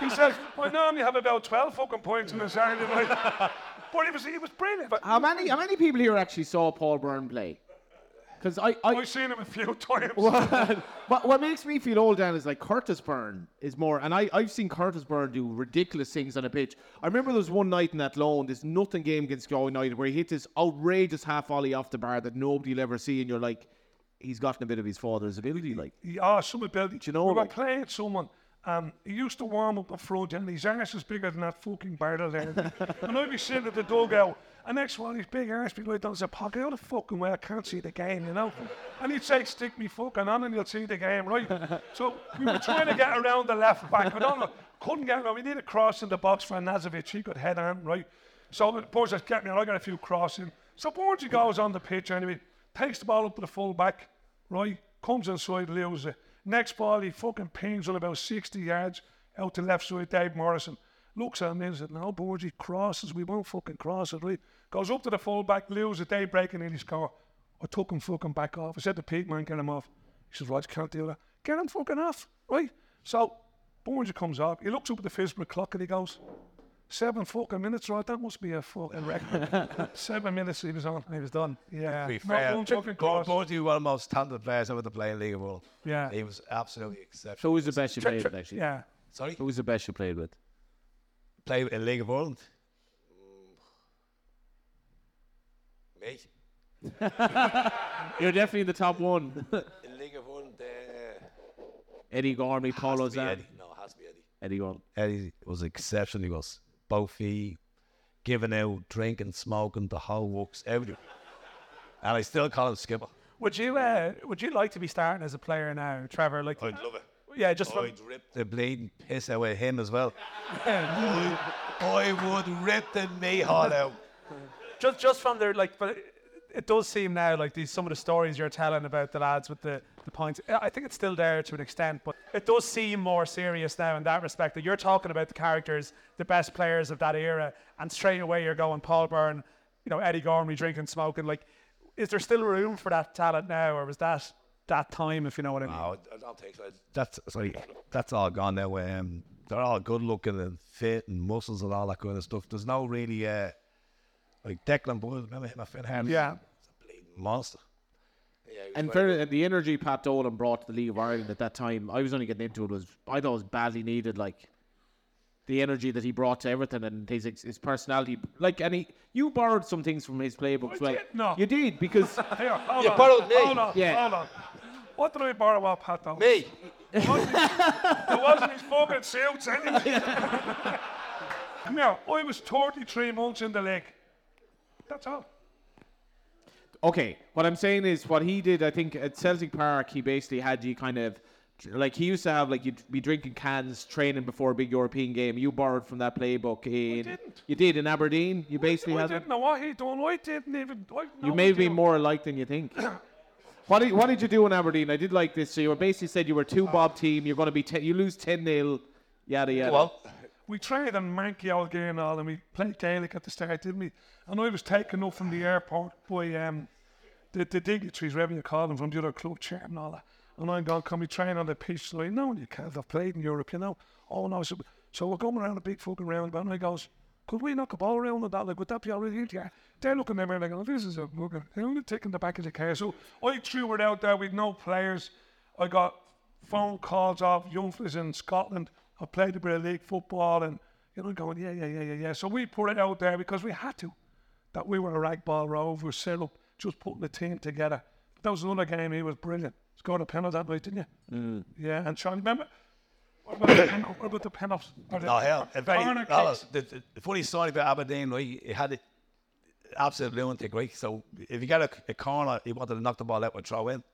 He says, I normally have about 12 fucking points in a Saturday night. But he was, he was brilliant. But How many? How many people here actually saw Paul Byrne play? Because I, I, I've seen him a few times. what, what, what makes me feel old, Dan, is like Curtis Byrne is more, and I, I've seen Curtis Byrne do ridiculous things on a pitch. I remember there was one night in that loan, this nothing game against Galway United, where he hit this outrageous half volley off the bar that nobody'll ever see, and you're like, he's gotten a bit of his father's ability, like. Yeah, some ability. Do you know, we were like- playing someone. Um, he used to warm up the front, and his arse is bigger than that fucking barrel there. and I'd be sitting at the dugout, and next one, his big arse be like down his pocket. How the fucking way I can't see the game, you know? And he'd say, "Stick me fucking on, and you'll see the game, right?" so we were trying to get around the left back. I don't know, couldn't get around. We needed a cross in the box for Nazovic. He could head on, right? So says, "Get me on." I got a few crossing. So Boris goes on the pitch anyway, takes the ball up to the full back, right? Comes inside, loses it. Next ball, he fucking pings on about 60 yards out to left side, Dave Morrison. Looks at him and says, No, boys, he crosses. We won't fucking cross it, right? Goes up to the full back, loses it, they breaking in his car. I took him fucking back off. I said to Pete, man, get him off. He says, Rog, can't do that. Get him fucking off, right? So, Borgia comes up. He looks up at the Fisborough clock and he goes, Seven fucking minutes, right? That must be a fucking record. Seven minutes he was on. He was done. Yeah. To be Not fair, one fucking cross. Bonesy was one of the most talented players ever to play in League of World. Yeah. He was absolutely exceptional. So who's the best you played with, actually? Yeah. Sorry? Who's the best you played with? Play in League of Ireland? Me? You're definitely in the top one. In League of Ireland, uh, Eddie Gormley, Paul has Ozan. No, it has to be Eddie. Eddie Gormley. Eddie was exceptional. He was both he giving out, drinking, smoking, the whole works, everything. And I still call him Skipper. Would you uh, would you like to be starting as a player now, Trevor? Like, I'd love it. Yeah, just I'd rip the bleeding piss out of him as well. I, I would rip the hole out. just just from there, like, but it, does seem now like these some of the stories you're telling about the lads with the the points. I I think it's still there to an extent, but it does seem more serious now in that respect. That you're talking about the characters, the best players of that era, and straight away you're going Paul Byrne, you know Eddie Gormley drinking, smoking. Like, is there still room for that talent now, or was that? that time, if you know what I mean. No, I don't think so. That's sorry, that's all gone now. Um, they're all good looking and fit and muscles and all that kind of stuff. There's no really uh, like Declan Boyle. Remember him at Finn Harps? Yeah. monster. And for the energy Pat Dolan brought to the League of Ireland at that time, I was only getting into it was I thought it was badly needed. Like the energy that he brought to everything and his his personality. Like and he, you borrowed some things from his playbook. as well. No. you did because Here, hold You on. borrowed me. Hold on, Yeah. hold on. What did I borrow off Pat Dolan? Me. It wasn't his, it wasn't his fucking suits anyway. Come here, I was 33 months in the league. That's all. Okay, what I'm saying is what he did. I think at Celtic Park, he basically had you kind of like he used to have like you'd be drinking cans training before a big European game. You borrowed from that playbook in didn't. you did in Aberdeen. You basically I had didn't know what he done. I didn't even. I You may be more alike than you think. what did what did you do in Aberdeen? I did like this. So you were basically said you were two bob team. You're going to be ten, you lose ten 0 yada yada. We tried in Manky all game and all, and we played Gaelic at the start, didn't we? And I was taken up from the airport by um, the, the dignitaries, whatever you call them, from the other club chair and all that. And I'm going, can we train on the pitch? So know you can't. I've played in Europe, you know. Oh, no. So, so we're going around a big fucking roundabout, and I goes, could we knock a ball around with that? Like, would that be all right? Yeah. They're looking at me and go, this is a fucking, they're only taking the back of the car. So I threw it out there with no players. I got phone calls off young in Scotland. I played a bit of league football and, you know, going, yeah, yeah, yeah, yeah, yeah. So we put it out there because we had to. That we were a rag ball rover set up, just putting the team together. That was another game. He was brilliant. Scored a penalty that night, didn't you? Mm. Yeah, and Sean, remember? What about the, pen, what about the penalties? The- No, hell. the If any, corner no, kicks? the, the, the funny story about Aberdeen, right? He had it absolute lunatic, right? So if you get a, a corner, he wanted to knock the ball out with throw in.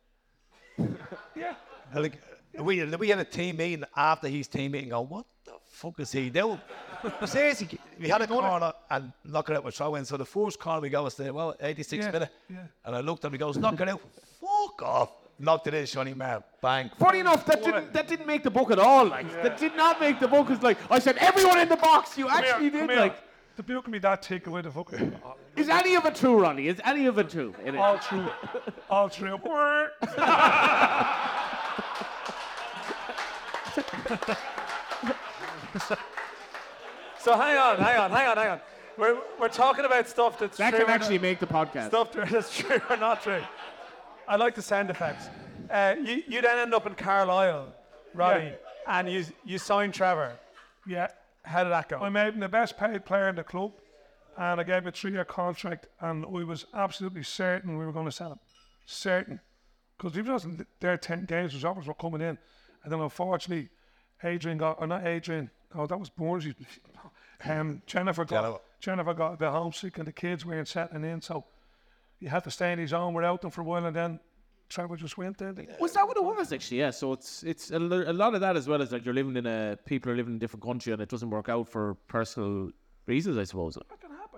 Yeah. And Like, we, we had a team meeting after his team meeting going, what the fuck is he doing? Seriously, we had a corner and knock it out with throw in. So the first corner we go was the, well, 86 Yeah, minute. yeah. And I looked at him, he goes, knock it out. Fuck off. Knocked it in, Shawnee man. Bang. Funny enough, that didn't that didn't make the book at all. Like that did not make the book. It's like I said, everyone in the box. You Come actually come did. here. Like, The book can be that take away the fucking. is any of it true, Ronnie? Is any of it true? In it? All true. All true. so hang on, hang on, hang on, hang on. We're, we're talking about stuff that's that true can actually not- make the podcast. stuff that's true or not true. I like the sound effects. Uh, you, you then end up in Carlisle, Roddy, and you you signed Trevor. Yeah. How did that go? I made him the best paid player in the club, and I gave him a three-year contract, and we was absolutely certain we were going to sell him. Certain. Because he wasn't there 10 games, his offers were coming in. And then unfortunately, Adrian got, or not Adrian, oh, that was Borges. Um, Jennifer got, Jennifer. Jennifer got the homesick and the kids weren't settling in, so he had to stay in his own without them for a while, and then Trevor just went there. Was that what it was actually? Yeah. So it's it's a, a lot of that as well as like you're living in a people are living in a different country and it doesn't work out for personal reasons, I suppose.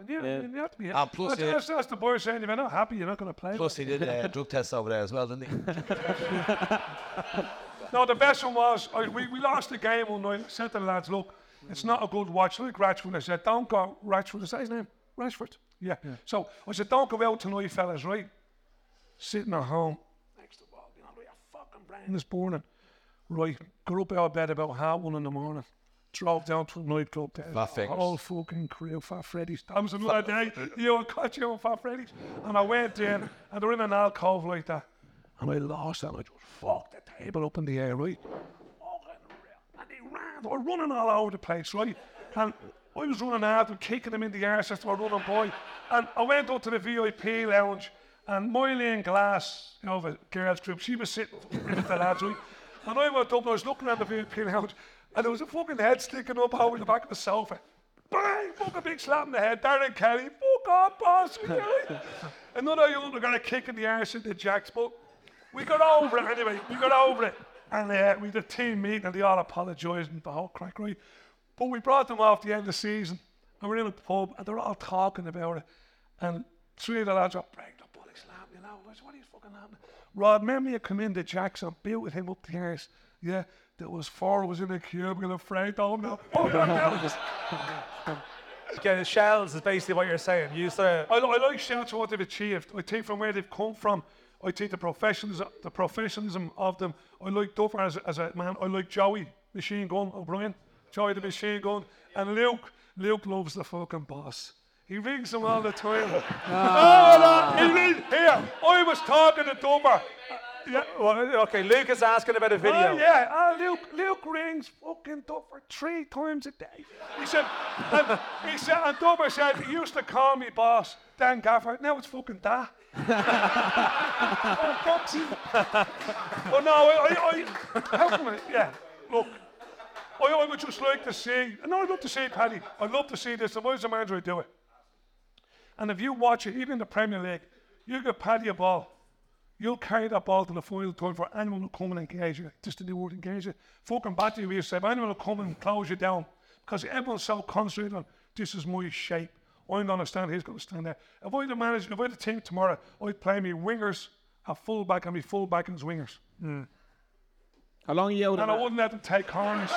Yeah, Yeah. you have to be. And plus that's, he- that's, that's the boy saying, if you're not happy, you're not going to play. Plus, he did a drug test over there as well, didn't he? No, the best one was I, we, we lost the game one night. I said to the lads, look, it's not a good watch. Like Rashford, I said, don't go. Rashford, is that his name? Rashford. Yeah. So I said, don't go out tonight, fellas, right? Sitting at home next to the wall, you know, your fucking brain is burning. Right, got up out of bed about half one in the morning. Drove down to a nightclub there. Fat Fingers. Whole fucking crew, Fat Freddy's. That was another eh? day. You caught you on Fat Freddy's. And I went in, and they're in an alcove like that. And I lost. And I just fucked the table up in the air, right? And they ran. They were running all over the place, right? And I was running after them, kicking them in the arse as they were running by. And I went up to the VIP lounge, and Moyleen Glass, you know, the girls group, she was sitting with the lads, right? And I went up and I was looking at the VIP lounge, and there was a fucking head sticking up over the back of the sofa. Bang! Fucking big slap in the head. Darren Kelly, fuck off, boss. Another young kick in the arse into Jacks, but we got over it anyway. We got over it. And uh, we did a team meeting and they all apologised and the whole crack, right? But we brought them off the end of the season and we're in a pub and they're all talking about it. And three of the lads are break the bully slam, you know. What are you fucking happening? Rod, remember you come into Jackson, built with him up the arse. Yeah, there was four of us in a cubicle afraid, don't know. Yeah, Shels is basically what you're saying. You used to. I, I like Shels for what they've achieved. I think from where they've come from, I take the professionalism, the professionalism of them. I like Duffer as, a- as a man. I like Joey Machine Gun O'Brien, Joey the Machine Gun, and Luke. Luke loves the fucking boss. He rings him all the time. oh, no, he rings, here, I was talking to Duffer. Yeah, Well, okay, Luke is asking about a video. Oh, yeah, uh, Luke, Luke rings fucking Duffer three times a day. He said, and, he said, and Duffer said, he used to call me boss, Dan Gaffer. Now it's fucking Da. Oh. But no, I, I, come I, yeah, look, I, I would just like to see, and I'd love to see Paddy. I'd love to see this. Was a manager, I'd do it. And if you watch it, even in the Premier League, you get Paddy a ball. You'll carry that ball to the final third for anyone who come and engage you. Just the new word engage you. Fucking used to say, if anyone will come and close you down, because everyone's so concentrated on this is my shape. I'm going to stand, he's going to stand there. If I the manager, if I the team tomorrow, I'd play me wingers, a full back, and me full back as wingers. How long are you out And of I that? wouldn't let them take corners.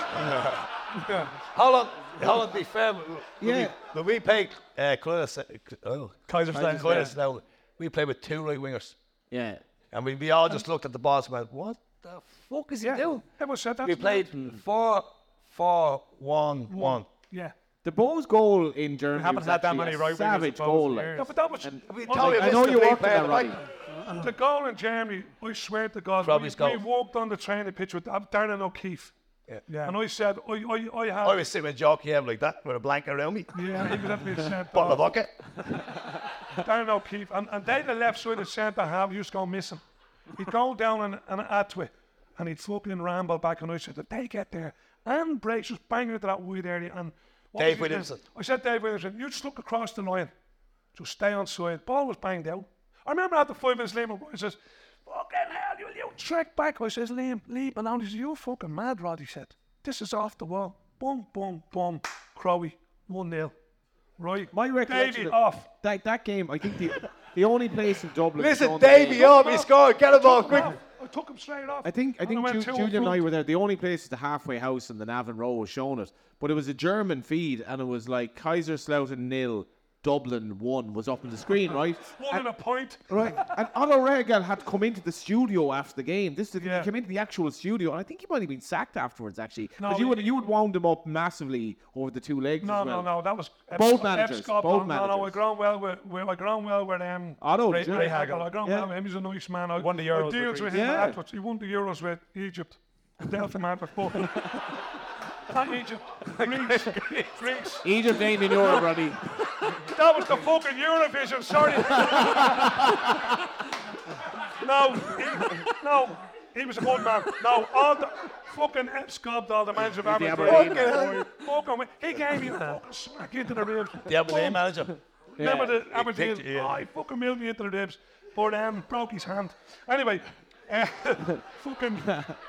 yeah. How long? How long? To be fair, Yeah. yeah. When we played uh, Kaiserslautern, oh, Kaiserslautern, Kaiserslautern, we played with two right wingers, Yeah. and we, we all just looked at the boss and went, "What the fuck is he doing?" Everyone said that. We to me. played four, four, one, one. Yeah. The Bohs goal in Germany haven't was had that many a right savage in goal. Like. years. Yeah, but that was. We well, told you I know you the worked replay on that, the Roddy. The goal in Germany, I swear to God, we, Robbie's we goal. walked on the training pitch with Darren O'Keefe. Yeah. Yeah. And I said, I, I, I had. I was sitting with Jockey Ev like that with a blanket around me, yeah, he was at me centre. bottle of vodka. Darren O'Keefe. And, and they, the left side of centre half, used to go missing. He'd go down and, and add to it. And he'd fucking ramble back. And I said, if they get there, and breaks just banging into that wide area. And what Dave was his name? Williamson. I said, Dave Williamson, you just look across the line. Just stay on side. Ball was banged out. I remember after five minutes, Liam O'Brien says, fucking hell, you, you track back. I says, Liam, leave me alone. He says, you're fucking mad, Rod. He said, this is off the wall. Boom, boom, boom. Crowy, 1 0. Right. My recollection Davey of- off. That, that game, I think the the only place in Dublin. Listen, shown the Davey game- up, he scored. Get him ball quick. I took him straight off. I think I think Ju- two Julian and I were there. The only place is the halfway house and the Navan Row was showing it, but it was a German feed, and it was like Kaiserslautern nil, Dublin one was up on the screen, right? One and a point. Right, and Otto Rehagel had come into the studio after the game. This is, Yeah. he came into the actual studio, and I think he might have been sacked afterwards. Actually, No, 'Cause you would you would wound him up massively over the two legs. No, as well. no, no. That was Both Ep- managers, Ep Scott. both no, no, no. I managers. grown well with, with I grown well with um. Otto, Ray, yeah. Ray Ray Hagel. Hagel. I grown Yeah. well with him. He's a nice man. I Won the Euros with deals with Greece. him Yeah. afterwards. He won the Euros with Egypt. Delta man before. Not Egypt. Greece. Greece. Egypt ain't in Europe, Roddy. That was the fucking Eurovision. Sorry. no, he, no. He was a good man. No, all the fucking Ep Scott, all the manager of The Aberdeen. Aberdeen. Fucking, he gave me a fucking smack into the ribs. The Aberdeen manager. Remember the He Aberdeen? picked yeah. Oh, he fucking milled me into the ribs, but um, broke his hand. Anyway, fucking,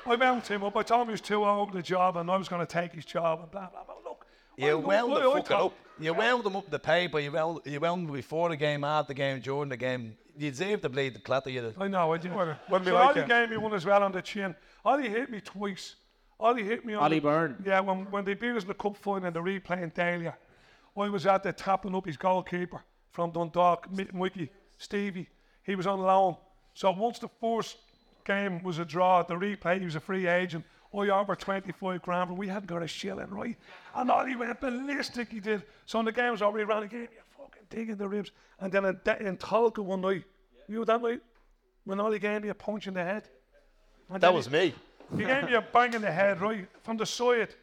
I wound him up. I told him he was too old for the job, and I was going to take his job, and blah blah blah. Look, You I- wound the I fucker thought- up. You wound them up the paper. You wound, you wound them before the game, after the game, during the game. You deserve the blade to clatter you. I know. I did. Wouldn't be so like Ollie gave me one as well on the chin. Ollie hit me twice. Ollie hit me on Ollie the, Byrne. Yeah, when, when they beat us in the cup final and the replay in Dahlia, I was out there tapping up his goalkeeper from Dundalk, Mi- Mickey, Stevie. He was on loan. So once the first game was a draw, at the replay, he was a free agent. Oh, I offered 25 grand, but we hadn't got a shilling, right? And Ollie went ballistic, he did. So when the game was over, he ran again, you fucking digging the ribs. And then in, in Tolka one night, you know that night, when Ollie gave me a punch in the head. And That was he- me. he gave me a bang in the head, right, from the side.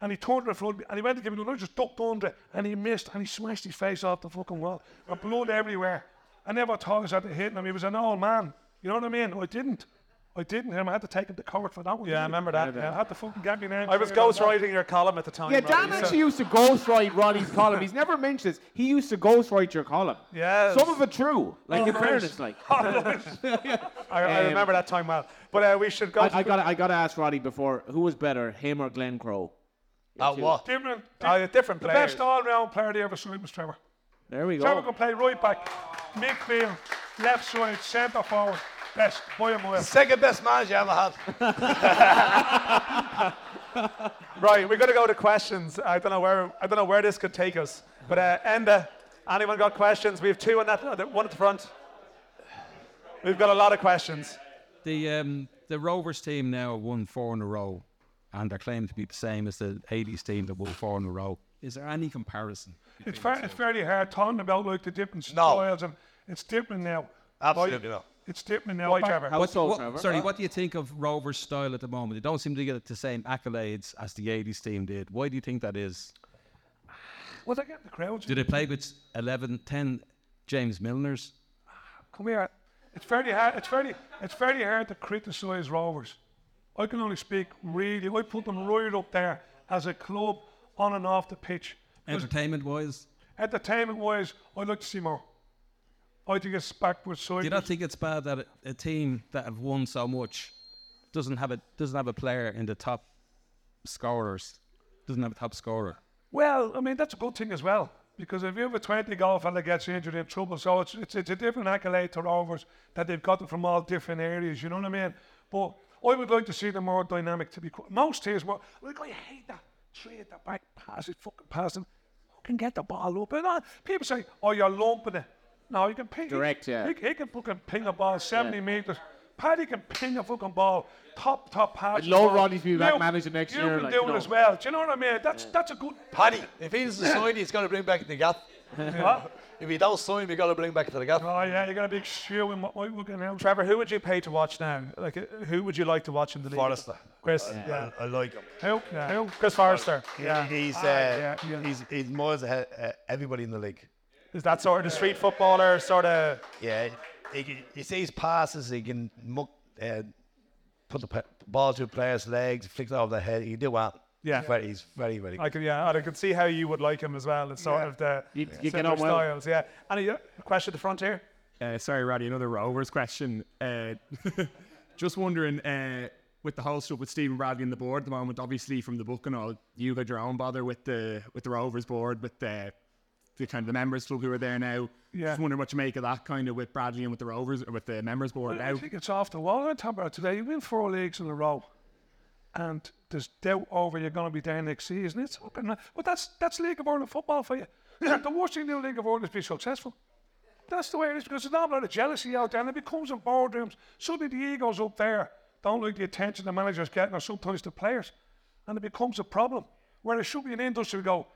And he turned to the front, and he went to give me another, just ducked under it, and he missed, and he smashed his face off the fucking wall. And blood everywhere. I never thought I was at the hitting him. He was an old man. You know what I mean? I didn't. I didn't hit him. I had to take him to court for that one. Yeah, I remember that. Yeah, I had to fucking get me name. I was cleared on that. ghostwriting your column at the time. Yeah, Roddy, Dan so- actually used to ghostwrite Roddy's column. He's never mentioned this. He used to ghostwrite your column. Yeah. Some of it true. Like Oh, in nice. fairness, like. I, I Um, remember that time well. But uh, we should go. I, I got I got to ask Roddy before who was better, him or Glen Crowe? At what? Different. Oh, yeah, different the players. best all-round player they ever signed was Trevor. There we go. Trevor go. could play right back, midfield, left side, centre forward. Best. Boy, am Second best manager I ever had. Right, we're going to go to questions. I don't know where I don't know where this could take us. But uh, Enda, anyone got questions? We have two on that, uh, one at the front. We've got a lot of questions. The um, the Rovers team now have won four in a row, and they're claimed to be the same as the 80s team that won four in a row. Is there any comparison? It's, fair, it's fairly hard talking about like the different styles, and it's different now. Absolutely Like, not. It's different now. Why, Back- Trevor? What- what- sorry, what do you think of Rovers' style at the moment? They don't seem to get the same accolades as the 80s team did. Why do you think that is? Well, they get the crowds. Do they play with 11, 10 James Milners? Come here. It's fairly hard. It's fairly. It's fairly hard to criticise Rovers. I can only speak really. I put them right up there as a club on and off the pitch. Entertainment wise? Entertainment wise, I'd like to see more. I think it's backward Do you not think it's bad that a, a team that have won so much doesn't have a doesn't have a player in the top scorers? Doesn't have a top scorer. Well, I mean that's a good thing as well because if you have a twenty goal fella gets injured in trouble, so it's, it's it's a different accolade to Rovers that they've got them from all different areas. You know what I mean? But I would like to see them more dynamic. To be qu- most teams, more like I hate that three at the back pass it, fucking pass them, can get the ball up. And uh, people say, "Oh, you're lumping it." No, you can ping Direct, he, yeah. He, he can fucking ping a ball seventy meters. Paddy can ping a fucking ball, top top pass. I'd love ball. To be back You- manager next you year, can like, do you it know. as well. Do you know what I mean? That's that's a good. Paddy, if he's doesn't sign, he's to bring back the gap. What? If he don't sign, we got to bring back to the gap. Oh yeah, you got a big shoe in what we're going to out. Trevor, who would you pay to watch now? Like, uh, who would you like to watch in the league? Forrester. Chris. I- yeah. I, I like him. Who? Yeah. Who? Chris Forrester. Yeah. he's, uh, Ah, yeah, yeah. he's he's miles ahead uh, everybody in the league. Is that sort of the street footballer sort of? Yeah, he, can, he sees passes. He can muck, uh, put the pa- ball through players' legs, flick it over the head. He can do that. Yeah. He's very, he's very, very. I can, yeah, and I can see how you would like him as well. It's sort Yeah. of the You- you get similar on well. styles. Yeah. Any uh, question at the front here? Uh, sorry, Roddy, another Rovers question. Uh, just wondering, uh, with the whole stuff with Stephen Bradley and the board at the moment, obviously from the book and all, you had your own bother with the with the Rovers board, with the the kind of the members club who are there now. Yeah. Just wondering what you make of that kind of with Bradley and with the Rovers or with the members board now. I think it's off the wall. I'm talking about today. You win four leagues in a row, and there's doubt over you're going to be there next season. It's up and uh, but that's that's League of Ireland football for you. the worst thing in the League of Ireland is be successful. That's the way it is because there's not a lot of jealousy out there, and it becomes in boardrooms. Suddenly the egos up there don't like the attention the manager's getting, or sometimes the players, and it becomes a problem. Where it should be an industry to go,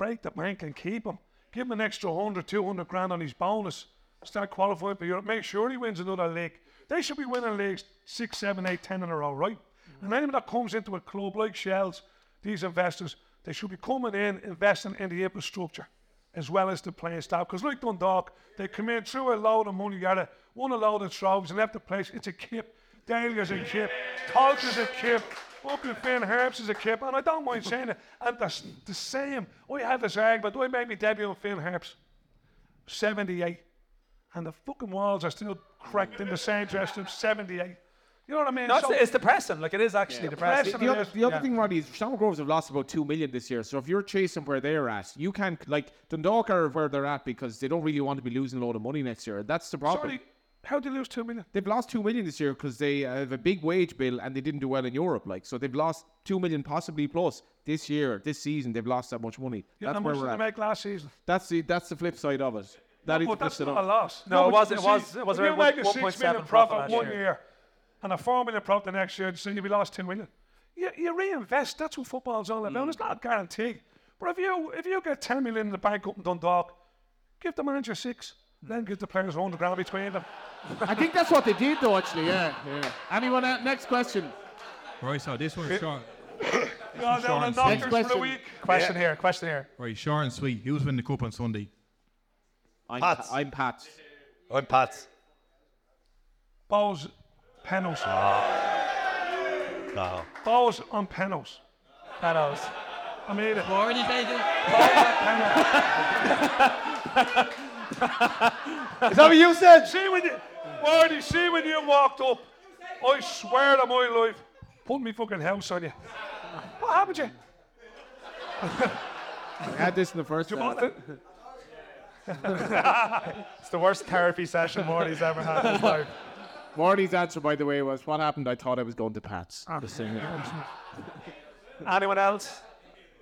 break the bank and keep him. Give him an extra 100, 200 grand on his bonus. Start qualifying for Europe. Make sure he wins another league. They should be winning leagues six, seven, eight, ten in a row, right? And anyone that comes into a club like Shels, these investors, they should be coming in, investing in the infrastructure as well as the playing staff. Because like Dundalk, they come in, threw a load of money at it, won a load of trophies and left the place. It's a kip. Dahlia's a kip. Tolka's a kip. Up in Finn Harps is a kip. And I don't mind saying it. And that's the same. I had this argument. I made my debut on Finn Harps. 78. And the fucking walls are still cracked in the same dress room. 78. You know what I mean? No, it's, So- it's depressing. Like it is actually depressing. The, other, the other Yeah. thing, Roddy, is Shamrock Rovers have lost about two million this year. So if you're chasing where they're at, you can't like Dundalk are where they're at because they don't really want to be losing a load of money next year. That's the problem. Sorry, how did they lose two million? They've lost two million this year because they have a big wage bill and they didn't do well in Europe. Like so, they've lost two million, possibly plus this year, this season. They've lost that much money. Yeah, that's where we're at. they make last season? That's the that's the flip side of it. That is No, the but flip that's not a it. loss. No, it was- you it was- it was if you around 1.7 six million profit profit one year. year and a four million profit the next year, so you'll be lost two million. You, you reinvest. That's what football's all about. Mm. It's not a guarantee. But if you if you get ten million in the bank up in Dundalk, give the manager six, then give the players a hundred grand between them. I think that's what they did, though. Actually, yeah. yeah. Anyone? else? Next question. Right, so this one's short. Go down and knockers for the week. Question here. Question here. Right, short and sweet. Who's winning the cup on Sunday? I'm Pats. Pa- I'm Pat. I'm Pats. Balls, penalties. Ah. No. Balls on penalties. Penalties. I mean it. Already taken. Is that what you said? See when you, Wardy, see when you walked up, I swear to my life, put me fucking house on you. What happened to you? I had this in the first. You half. want it? It's the worst therapy session Morty's ever had in his life. Marty's answer, by the way, was what happened. I thought I was going to Pats. Ah. Just saying it. Anyone else?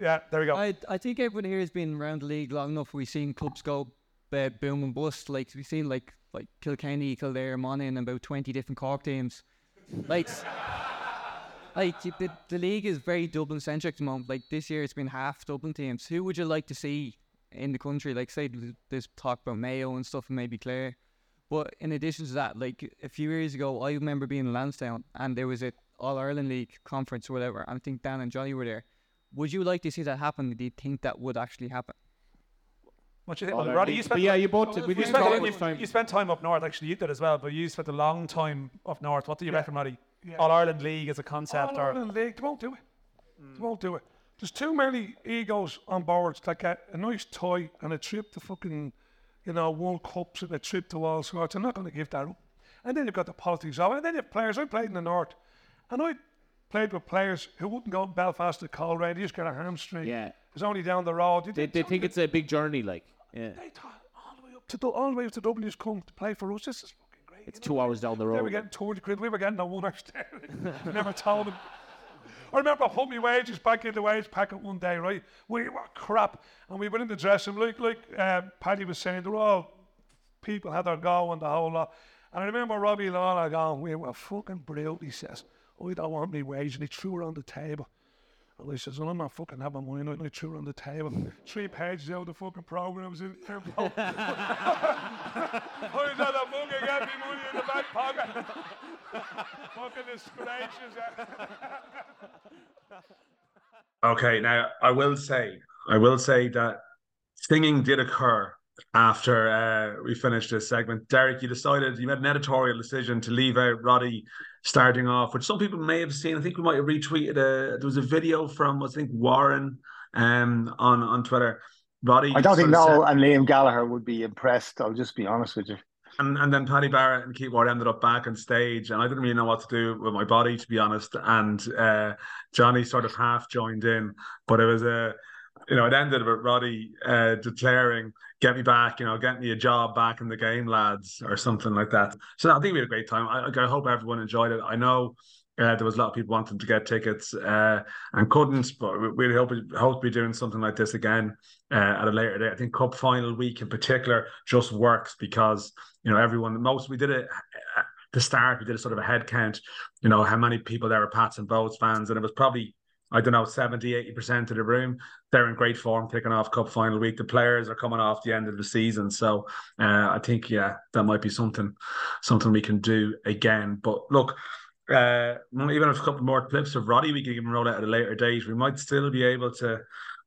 Yeah, there we go. I, I think everyone here has been around the league long enough. We've seen clubs go uh, boom and bust. Like we've seen like like Kilkenny, Kildare, Monaghan, and about 20 different Cork teams. Like, like the, the league is very Dublin centric at the moment. Like this year, it's been half Dublin teams. Who would you like to see in the country? Like, say, there's talk about Mayo and stuff, and maybe Clare. But in addition to that, like a few years ago, I remember being in Lansdowne, and there was a All Ireland League conference or whatever. I think Dan and Johnny were there. Would you like to see that happen? Do you think that would actually happen? What do you think? Well, Roddy, you spent yeah, you both- you we didn't spent, talk you, time. you spent time up north. Actually, you did as well. But you spent a long time up north. What do you Yeah. reckon, Roddy? Yeah. All Ireland League as a concept, All or Ireland League, they won't do it. They hmm. won't do it. There's too many egos on board that get a nice toy and a trip to fucking, you know, World Cups and a trip to all sorts. I'm not going to give that up. And then you've got the politics of it. And then you have players. I played in the North. And I played with players who wouldn't go to Belfast to Coleraine. They just get a hamstring. Yeah. It's only down the road. They, they think it's a big journey, like. Yeah. to Du- all the way up to all the way up to Dublin just come to play for us. This is fucking great. It's two hours down the road. They were getting 200 quid. We were getting a one hour. Never told them. I remember I put my wages back in the wage packet one day, right? We were crap. And we went in the dressing room, like, like um, Paddy was saying, they're all people had their go and the whole lot. And I remember Robbie Lawler going, we were fucking brilliant, he says. I don't want me wage. And he threw her on the table. And I says, well, I'm not fucking having money. And I threw on the table. Three pages out of the fucking programs in there. I was at a fucking get me money in the back pocket. fucking disgracious. Okay, now I will say, I will say that singing did occur after uh, we finished this segment. Derek, you decided you made an editorial decision to leave out Roddy starting off, which some people may have seen. I think we might have retweeted. A, there was a video from I think Warren um, on on Twitter. Roddy, I don't think of said- and Liam Gallagher would be impressed. I'll just be honest with you. and and then Paddy Barrett and Keith Ward ended up back on stage, and I didn't really know what to do with my body, to be honest. And uh, Johnny sort of half joined in, but it was a, you know, it ended with Roddy uh, declaring, "Get me back, you know, get me a job back in the game, lads," or something like that. So I think we had a great time. I, I hope everyone enjoyed it. I know. Uh, there was a lot of people wanting to get tickets uh, and couldn't, but we we hope hope to be doing something like this again uh, at a later date. I think Cup final week in particular just works because you know everyone. Most we did it at the start. We did a sort of a head count. You know how many people there were Pats and Bohs fans, and it was probably I don't know 70 80 percent of the room. They're in great form kicking off Cup final week. The players are coming off the end of the season, so uh, I think yeah that might be something something we can do again. But look. Uh, even if a couple more clips of Roddy, we can even roll out at a later date. We might still be able to.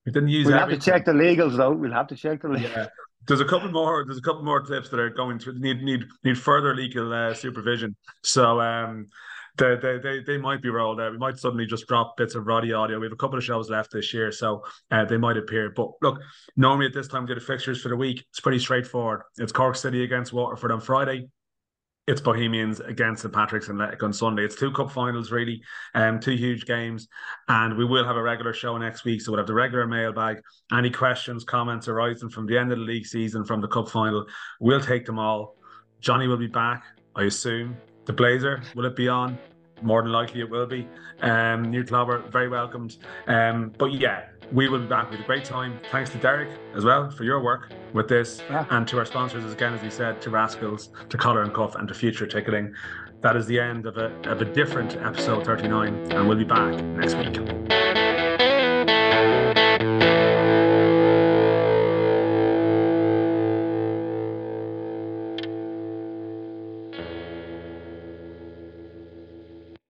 We didn't use We'll have to check the legals though. We'll have to check the legals. Yeah. There's a couple more. There's a couple more clips that are going to need need need further legal uh, supervision. So um, they, they they they might be rolled out. We might suddenly just drop bits of Roddy audio. We have a couple of shows left this year, so uh, they might appear. But look, normally at this time, we do the fixtures for the week. It's pretty straightforward. It's Cork City against Waterford on Friday. It's Bohemians against St Patrick's Athletic on Sunday. It's two cup finals, really, um, two huge games, and we will have a regular show next week. So we'll have the regular mailbag. Any questions, comments arising from the end of the league season, from the cup final, we'll take them all. Johnny will be back, I assume. The Blazer will it be on? More than likely, it will be. Um, New Clobber, very welcomed. Um, but yeah, we will be back with a great time. Thanks to Derek as well for your work with this, and to our sponsors again, as we said, to Rascals, to Collar and Cuff, and to Future Ticketing. That is the end of a of a different episode 39, and we'll be back next week.